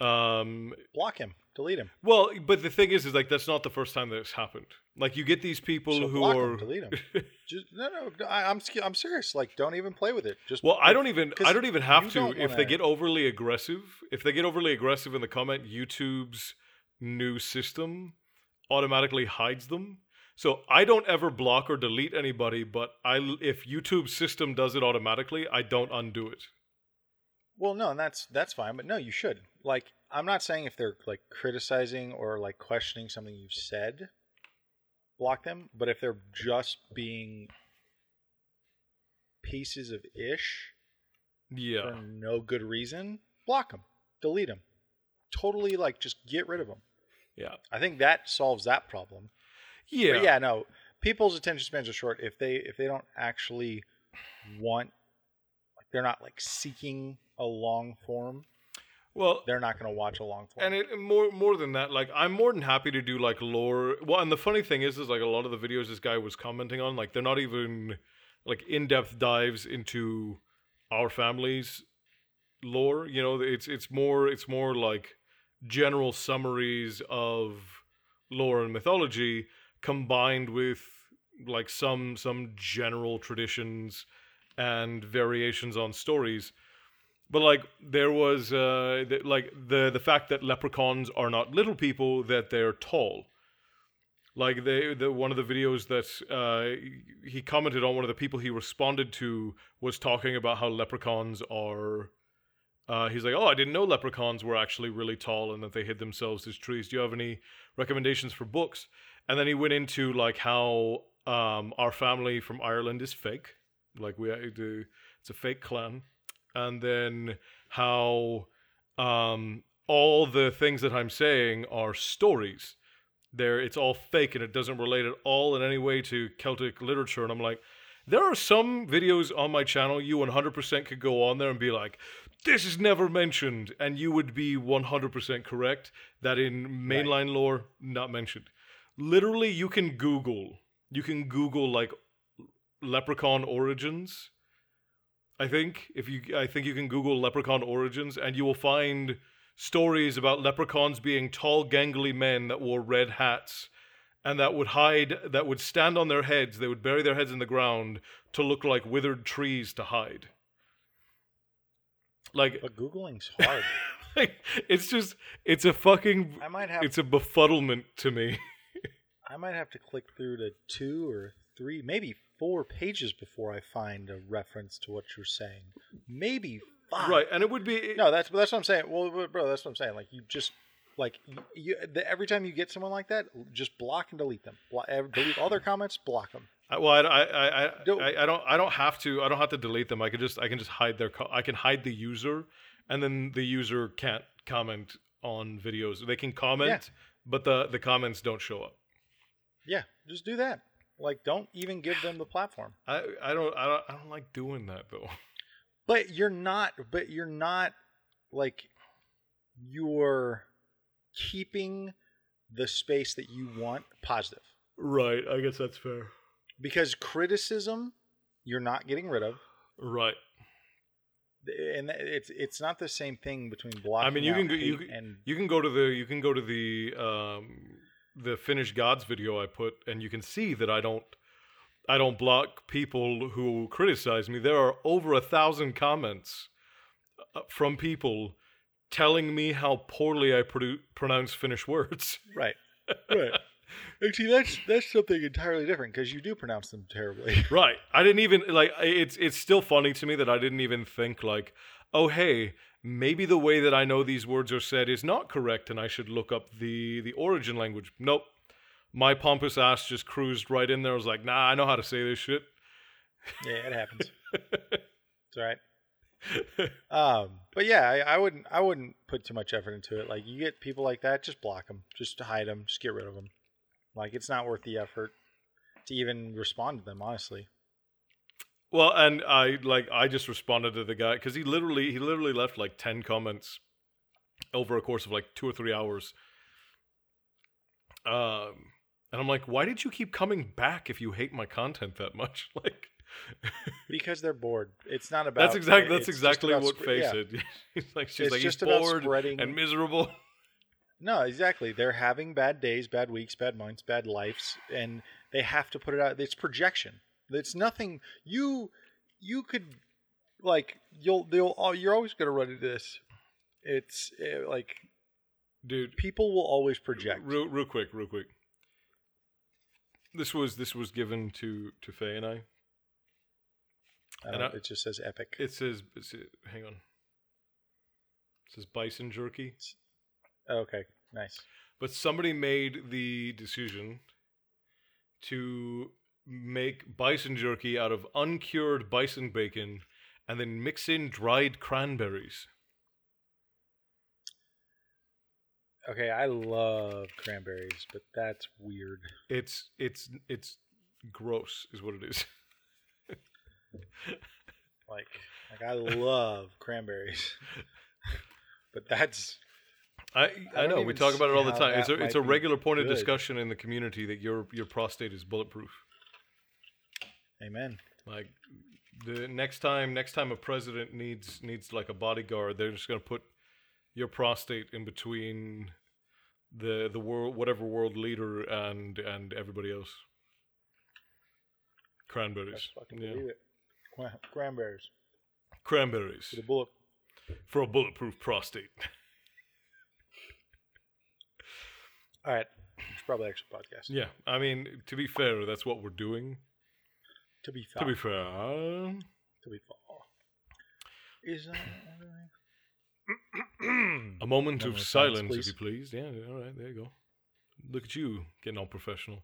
Um, Block him. Delete him. well, but the thing is, is like that's not the first time that it's happened. Like you get these people So who are. him. Delete him. Just no, no. no, I, I'm I'm serious. Like, don't even play with it. Just Well, I don't even I don't even have to don't if they get overly aggressive. If they get overly aggressive in the comment, YouTube's new system automatically hides them. So I don't ever block or delete anybody, but I if YouTube's system does it automatically, I don't undo it. Well, no, and that's that's fine, but no, you should. Like, I'm not saying if they're like criticizing or like questioning something you've said, block them. But if they're just being pieces of ish Yeah. for no good reason, block them, delete them, totally like just get rid of them. Yeah. I think that solves that problem. Yeah. But yeah, no. People's attention spans are short. If they if they don't actually want, like, they're not like seeking a long form. Well, They're not going to watch a long form. and it more more than that, like I'm more than happy to do like lore. Well, and the funny thing is, is like a lot of the videos this guy was commenting on, like they're not even like in depth dives into our family's lore. You know, it's it's more it's more like general summaries of lore and mythology combined with like some some general traditions and variations on stories. But like there was uh the, like the the fact that leprechauns are not little people that they're tall. Like they the one of the videos that uh he commented on one of the people he responded to was talking about how leprechauns are uh, he's like, oh, I didn't know leprechauns were actually really tall and that they hid themselves as trees. Do you have any recommendations for books? And then he went into like how um, our family from Ireland is fake, like we do, it's a fake clan, and then how um, all the things that I'm saying are stories. There, it's all fake and it doesn't relate at all in any way to Celtic literature. And I'm like, there are some videos on my channel you 100% could go on there and be like, this is never mentioned, and you would be 100% correct that in mainline lore, not mentioned. Literally, you can Google, you can Google like leprechaun origins. I think if you, I think you can Google leprechaun origins, and you will find stories about leprechauns being tall, gangly men that wore red hats and that would hide, that would stand on their heads. They would bury their heads in the ground to look like withered trees to hide. Like, but Googling's hard. like, it's just, it's a fucking, I might have it's a befuddlement to me. I might have to click through to two or three, maybe four pages before I find a reference to what you're saying. Maybe five. right, and it would be No, that's that's what I'm saying. Well, bro, that's what I'm saying. Like you just like you, the, every time you get someone like that, just block and delete them. Blo- ev- delete all their comments. Block them. Well, I, I, I, Don't- I, I don't, I don't have to, I don't have to delete them. I can just, I can just hide their, co- I can hide the user, and then the user can't comment on videos. They can comment, but the the comments don't show up. Yeah, just do that. Like, don't even give them the platform. I, I don't, I don't, I don't like doing that though. But you're not. But you're not like you're keeping the space that you want positive. Right, I guess that's fair. Because criticism, you're not getting rid of. Right. and it's it's not the same thing between blocking. I mean, you can go, you can, and you can go to the you can go to the um the Finnish gods video I put, and you can see that I don't I don't block people who criticize me. There are over a thousand comments uh, from people telling me how poorly I produ- pronounce Finnish words. right, right. Actually, that's that's something entirely different because you do pronounce them terribly. right. I didn't even like it's it's still funny to me that I didn't even think like, oh hey, maybe the way that I know these words are said is not correct and I should look up the the origin language. Nope. My pompous ass just cruised right in there. I was like, nah, I know how to say this shit. yeah, it happens. It's all right. Um, but yeah, I, I wouldn't I wouldn't put too much effort into it. Like you get people like that, just block them, just hide them, just get rid of them. Like it's not worth the effort to even respond to them. Honestly, well, and I like I just responded to the guy because he literally he literally left like ten comments over a course of like two or three hours. Um, and I'm like, why did you keep coming back if you hate my content that much? Like, because they're bored. It's not about. that's exactly that's exactly what sp- Faye yeah. said. He's like, she's It's like, just he's bored spreading and miserable. No, exactly. They're having bad days, bad weeks, bad months, bad lives, and they have to put it out. It's projection. It's nothing. You you could like you'll they'll oh, you're always gonna run into this. It's uh, like dude. People will always project. Real, real quick, real quick. This was this was given to to Faye and I. I and I- it just says epic. It says, it says hang on. It says bison jerky. Oh, Oh, okay, nice. But somebody made the decision to make bison jerky out of uncured bison bacon and then mix in dried cranberries. Okay, I love cranberries, but that's weird. It's it's it's gross is what it is. Like, like I love cranberries, but that's I I I, know we talk about it all the time. It's a it's a regular point of discussion in the community that your your prostate is bulletproof. amen. Like the next time next time a president needs needs like a bodyguard, they're just gonna put your prostate in between the the world whatever world leader and and everybody else. Cranberries. Fucking Yeah. Cranberries Cranberries for the bullet. for a bulletproof prostate. All right, It's probably actually podcast. yeah, I mean to be fair, that's what we're doing. To be fair, To be fair, to be fair, is that a moment of silence, silence, if you please. Yeah, all right, there you go. Look at you getting all professional.